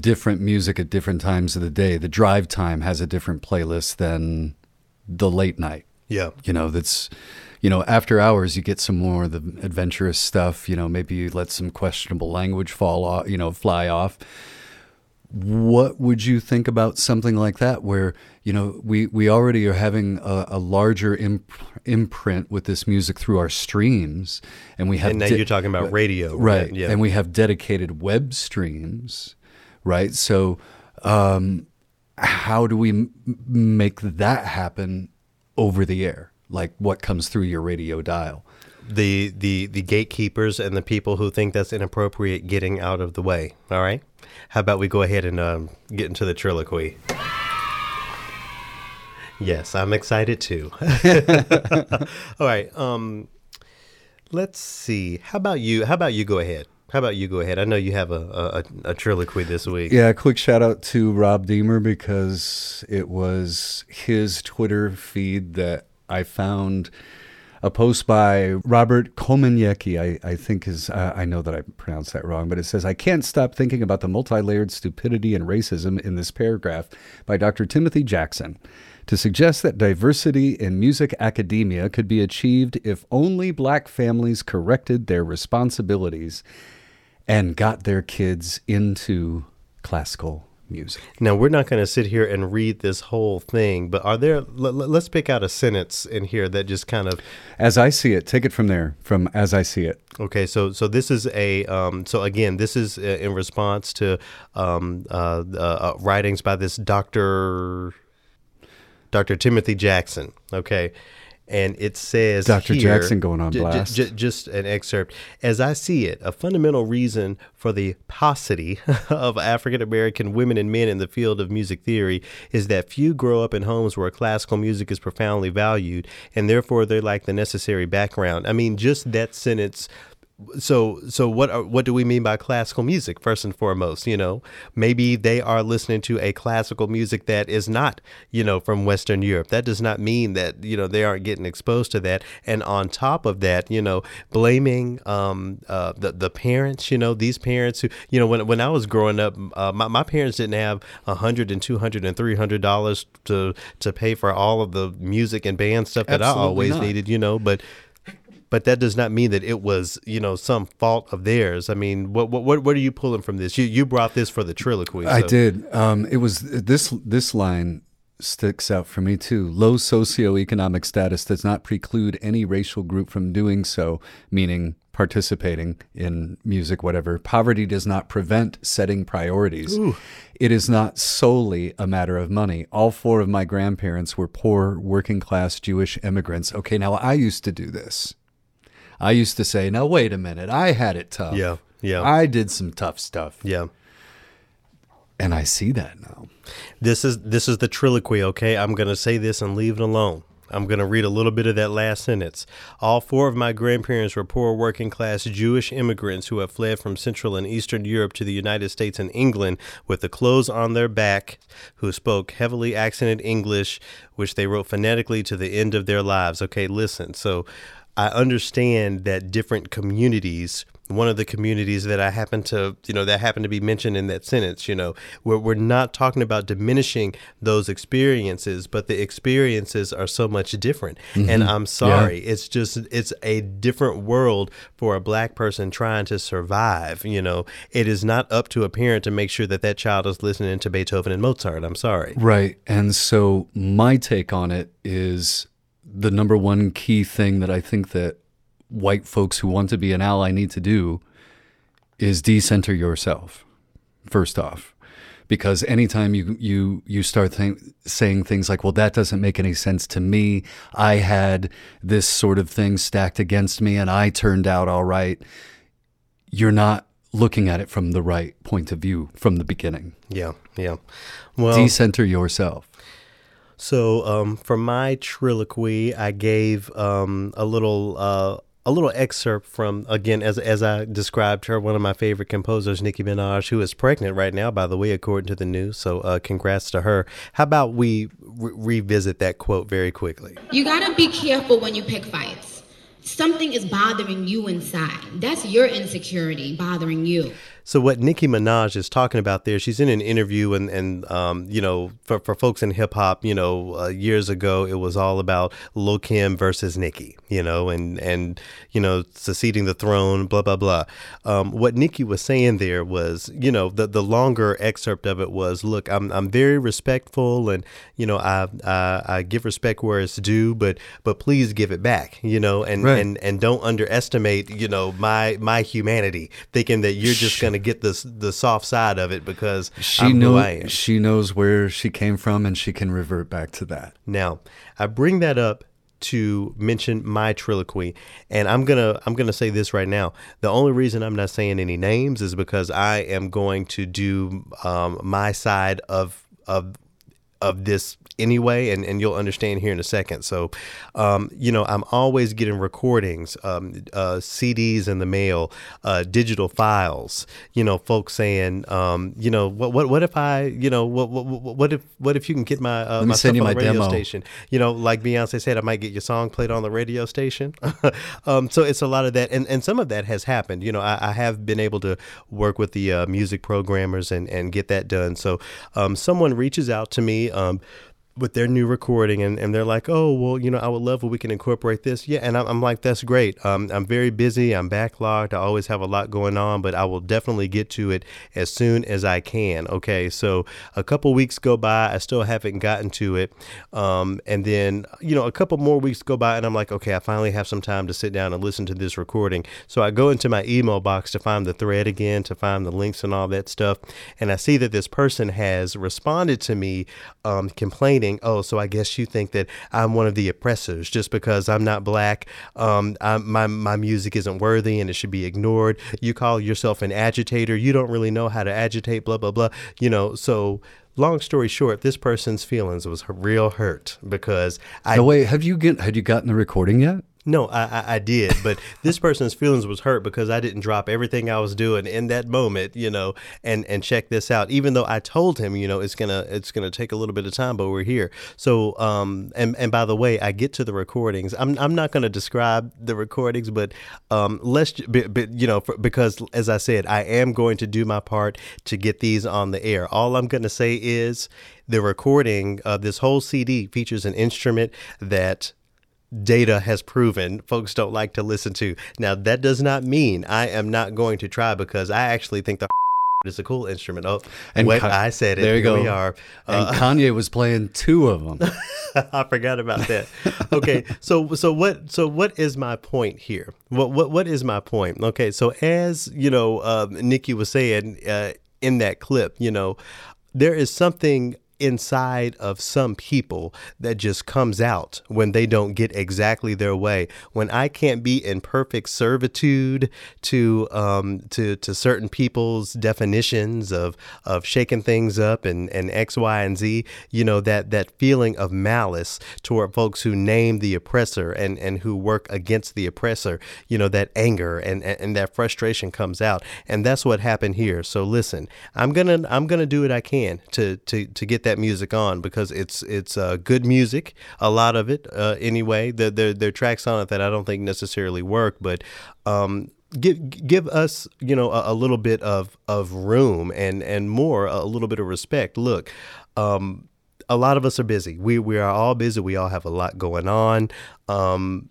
C: different music at different times of the day. The drive time has a different playlist than the late night.
B: Yeah.
C: You know, that's you know, after hours you get some more of the adventurous stuff, you know, maybe you let some questionable language fall off, you know, fly off what would you think about something like that where you know we we already are having a, a larger imp- imprint with this music through our streams and we have
B: And now
C: de-
B: you're talking about radio,
C: right
B: Yeah.
C: and we have dedicated web streams right so um how do we m- make that happen over the air like what comes through your radio dial
B: the the the gatekeepers and the people who think that's inappropriate getting out of the way. All right. How about we go ahead and um, get into the Trilloquy? Yes, I'm excited too. All right. Um, let's see. How about you? How about you go ahead? How about you go ahead? I know you have a a, a Trilloquy this week.
C: Yeah, quick shout out to Rob Deemer because it was his Twitter feed that I found a post by Robert Komaniecki. I, I think is uh, I know that I pronounced that wrong, but it says I can't stop thinking about the multi-layered stupidity and racism in this paragraph by Dr. Timothy Jackson. To suggest that diversity in music academia could be achieved if only black families corrected their responsibilities and got their kids into classical music.
B: Now we're not going to sit here and read this whole thing, but are there? Let- let's pick out a sentence in here that just kind of
C: As I see it, take it from there, from as I see it.
B: Okay, so so this is a um, so again this is uh, in response to um, uh, uh, uh, writings by this Doctor Dr. Timothy Jackson. Okay. And it says
C: Dr.
B: here-
C: Jackson going on
B: j- j-
C: blast.
B: j- just an excerpt. As I see it, a fundamental reason for the paucity of African American women and men in the field of music theory is that few grow up in homes where classical music is profoundly valued, and therefore they lack the necessary background. I mean, just that sentence so so what are, what do we mean by classical music first and foremost you know? Maybe they are listening to a classical music that is not you know from western europe. That does not mean that you know they aren't getting exposed to that. And on top of that you know blaming um uh the, the parents you know these parents who you know when when i was growing up uh, my, my parents didn't have a hundred and two hundred and three hundred dollars to to pay for all of the music and band stuff that i always
C: not.
B: needed you know? But but that does not mean that it was, you know, some fault of theirs. I mean, what what what, what are you pulling from this? You you brought this for the Trilloquy.
C: I did. Um, it was this this line sticks out for me too. Low socioeconomic status does not preclude any racial group from doing so, meaning participating in music, whatever. Poverty does not prevent setting priorities. It is not solely a matter of money. All four of my grandparents were poor, working class Jewish immigrants. Okay, now I used to do this. I used to say, now wait a minute, I had it tough.
B: Yeah, yeah.
C: I did some tough stuff.
B: Yeah.
C: And I see that now.
B: This is this is the Trilloquy, okay? I'm going to say this and leave it alone. I'm going to read a little bit of that last sentence. All four of my grandparents were poor working class Jewish immigrants who have fled from Central and Eastern Europe to the United States and England with the clothes on their back, who spoke heavily accented English, which they wrote phonetically to the end of their lives. Okay, listen. So I understand that different communities, one of the communities that I happen to, you know, that happened to be mentioned in that sentence, you know, where we're not talking about diminishing those experiences, but the experiences are so much different. Mm-hmm. And I'm sorry, it's just, it's a different world for a black person trying to survive. You know, it is not up to a parent to make sure that that child is listening to Beethoven and Mozart. I'm sorry.
C: Right. And so my take on it is the number one key thing that I think that white folks who want to be an ally need to do is decenter yourself. First off, because anytime you you you start th- saying things like, "Well, that doesn't make any sense to me. I had this sort of thing stacked against me, and I turned out all right," you're not looking at it from the right point of view from the beginning.
B: Yeah. Yeah. Well,
C: Decenter yourself.
B: So um, for my Trilloquy, I gave um, a little uh, a little excerpt from again as as I described her, one of my favorite composers, Nicki Minaj, who is pregnant right now, by the way, according to the news. So uh, congrats to her. How about we re- revisit that quote very quickly?
A: You gotta be careful when you pick fights. Something is bothering you inside. That's your insecurity bothering you.
B: So what Nicki Minaj is talking about there, she's in an interview, and and um, you know, for, for folks in hip hop, you know, uh, years ago, it was all about Lil Kim versus Nicki, you know, and and you know, seceding the throne, blah blah blah. Um, what Nicki was saying there was, you know, the the longer excerpt of it was, look, I'm I'm very respectful, and you know, I I, I give respect where it's due, but but please give it back, you know, and
C: Right.
B: and and don't underestimate, you know, my my humanity, thinking that you're just going to get this the soft side of it because
C: she
B: I'm who I
C: knows
B: am.
C: she knows where she came from and she can revert back to that.
B: Now, I bring that up to mention my Trilloquy, and I'm gonna I'm gonna say this right now. The only reason I'm not saying any names is because I am going to do um, my side of of of this anyway, and, and you'll understand here in a second. So, um, you know, I'm always getting recordings, um, uh, CDs in the mail, uh, digital files. You know, folks saying, um, you know, what what what if I, you know, what what, what if what if you can get my uh,
C: me
B: my stuff
C: you
B: on
C: my
B: the radio
C: demo.
B: station? You know, like Beyonce said, I might get your song played on the radio station. um, so it's a lot of that, and and some of that has happened. You know, I, I have been able to work with the uh, music programmers and and get that done. So, um, someone reaches out to me. Um, with their new recording and, and they're like oh well you know i would love if we can incorporate this. Yeah and i'm, I'm like that's great. Um, i'm very busy. I'm backlogged. I always have a lot going on but i will definitely get to it as soon as i can. Okay so a couple weeks go by. I still haven't gotten to it. Um, and then you know a couple more weeks go by and i'm like okay i finally have some time to sit down and listen to this recording. So i go into my email box to find the thread again to find the links and all that stuff and i see that this person has responded to me um, complaining stating, "Oh, so I guess you think that I'm one of the oppressors just because I'm not black. Um, I'm, my my music isn't worthy and it should be ignored. You call yourself an agitator. You don't really know how to agitate. Blah blah blah. You know, so." Long story short, this person's feelings was real hurt because I
C: No, wait, have you get had you gotten the recording yet?
B: No, I, I, did, but this person's feelings was hurt because I didn't drop everything I was doing in that moment, you know, and and check this out. Even though I told him, you know, it's gonna it's gonna take a little bit of time, but we're here. So, um, and and by the way, I get to the recordings. I'm I'm not gonna describe the recordings, but um, let's you know for, because as I said, I am going to do my part to get these on the air. All I'm gonna say is the recording of this whole CD features an instrument that data has proven folks don't like to listen to. Now, that does not mean I am not going to try because I actually think the is a cool instrument. Oh,
C: And
B: wait, I said it.
C: There you
B: Here
C: go.
B: We are.
C: And
B: Uh,
C: Kanye was playing two of them.
B: I forgot about that. Okay, so so what so what is my point here? What what what is my point? Okay, so as you know, um, Nicki was saying uh, in that clip, you know, there is something inside of some people that just comes out when they don't get exactly their way. When I can't be in perfect servitude to um, to to certain people's definitions of of shaking things up and and X, Y, and Z, you know that that feeling of malice toward folks who name the oppressor and and who work against the oppressor. You know that anger and and, and that frustration comes out, and that's what happened here. So listen, I'm gonna I'm gonna do what I can to to to get that music on because it's it's uh, good music, a lot of it uh, anyway. There, there there are tracks on it that I don't think necessarily work, but um, give give us you know a, a little bit of of room and and more a little bit of respect. Look. Um, a lot of us are busy. We we are all busy. We all have a lot going on. Um,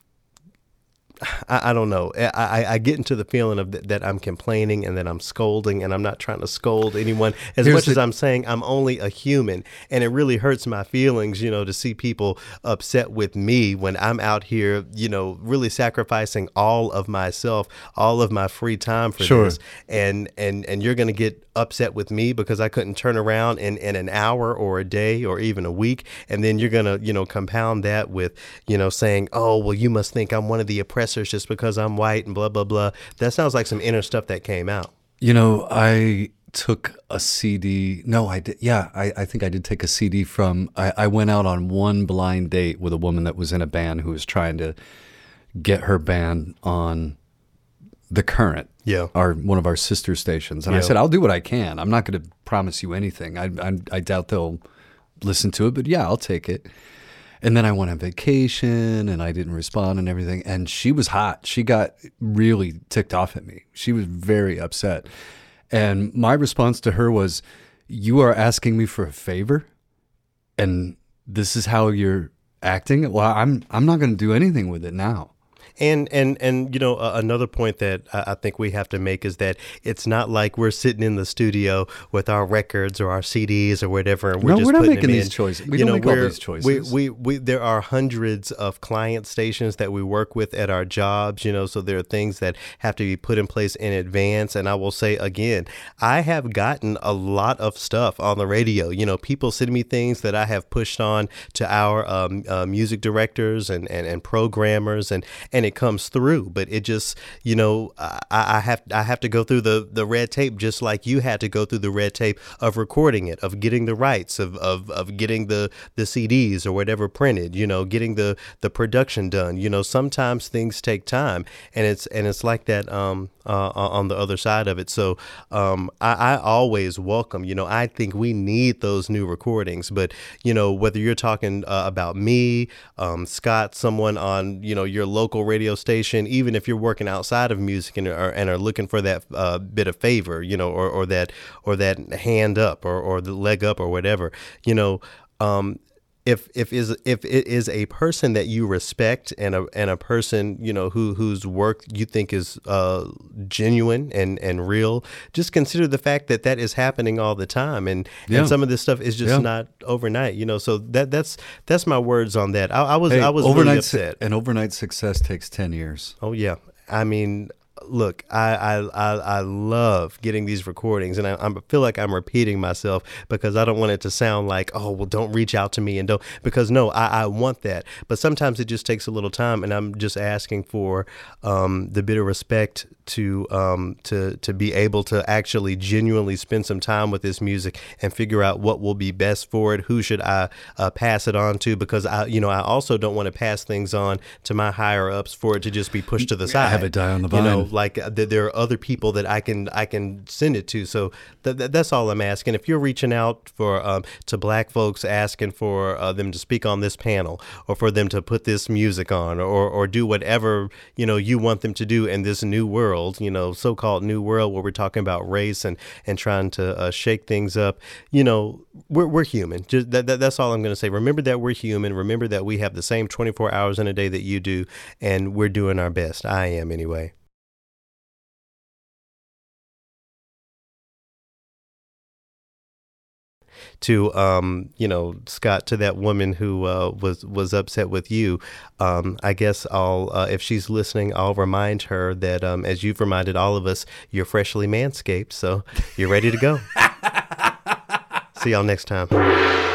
B: I, I don't know. I, I, I get into the feeling of th- that I'm complaining and that I'm scolding, and I'm not trying to scold anyone. As
C: Here's
B: much as I'm saying I'm only a human, and it really hurts my feelings, you know, to see people upset with me when I'm out here, you know, really sacrificing all of myself, all of my free time for
C: Sure.
B: this, and and and you're gonna get upset with me because I couldn't turn around in in an hour or a day or even a week, and then you're gonna you know compound that with you know saying, oh well, you must think I'm one of the oppressors just because I'm white and blah blah blah. That sounds like some inner stuff that came out.
C: You know, I took a CD. No, I did. Yeah, I, I think I did take a CD from. I, I went out on one blind date with a woman that was in a band who was trying to get her band on the current.
B: Yeah.
C: Our one of our sister stations, and I said, "I'll do what I can. I'm not going to promise you anything. I, I I doubt they'll listen to it, but yeah, I'll take it." And then I went on vacation and I didn't respond and everything. And she was hot. She got really ticked off at me. She was very upset. And my response to her was, You are asking me for a favor? And this is how you're acting? Well, I'm I'm not gonna do anything with it now.
B: And and and you know uh, another point that I, I think we have to make is that it's not like we're sitting in the studio with our records or our CDs or whatever, and we're
C: No,
B: just
C: we're not
B: putting
C: making these
B: in.
C: choices. We
B: you
C: don't
B: know,
C: make all these choices.
B: We, we we there are hundreds of client stations that we work with at our jobs. You know, so there are things that have to be put in place in advance. And I will say again, I have gotten a lot of stuff on the radio. You know, people send me things that I have pushed on to our um, uh, music directors and, and, and programmers, and and it comes through. But it just, you know, I, I have I have to go through the the red tape just like you had to go through the red tape of recording it, of getting the rights, of of, of getting the the CDs or whatever printed. You know, getting the the production done. You know, sometimes things take time, and it's and it's like that um uh, on the other side of it. So um I, I always welcome. You know, I think we need those new recordings, but you know whether you're talking uh, about me, um, Scott, someone on you know your local radio station, even if you're working outside of music and are, and are looking for that uh, bit of favor, you know, or, or that or that hand up or, or the leg up or whatever, you know. Um, if if is if it is a person that you respect and a and a person you know who whose work you think is uh, genuine and and real, just consider the fact that that is happening all the time, and
C: Yeah.
B: and some of this stuff is just
C: Yeah.
B: not overnight, you know. So that that's that's my words on that. I, I was
C: Hey,
B: I was
C: overnight
B: really
C: su-
B: upset.
C: an overnight success takes ten years.
B: Oh yeah, I mean, look, I, I I I love getting these recordings, and I, I feel like I'm repeating myself because I don't want it to sound like, oh, well, don't reach out to me and don't because no, I, I want that, but sometimes it just takes a little time, and I'm just asking for um, the bit of respect to um, to to be able to actually genuinely spend some time with this music and figure out what will be best for it. Who should I uh, pass it on to? Because I, you know, I also don't want to pass things on to my higher ups for it to just be pushed to the side.
C: I Have it die on the
B: You know,
C: vine.
B: Like uh, th- there are other people that I can I can send it to. So th- th- that's all I'm asking. If you're reaching out for um, to black folks asking for uh, them to speak on this panel or for them to put this music on or or do whatever you know you want them to do in this new world, you know, so-called new world where we're talking about race and and trying to uh, shake things up. You know, we're we're human. Just that, that that's all I'm going to say. Remember that we're human. Remember that we have the same 24 hours in a day that you do, and we're doing our best. I am anyway. To um, you know Scott to that woman who uh, was was upset with you. Um, I guess I'll uh, if she's listening, I'll remind her that um, as you've reminded all of us, you're freshly manscaped, so you're ready to go. See y'all next time.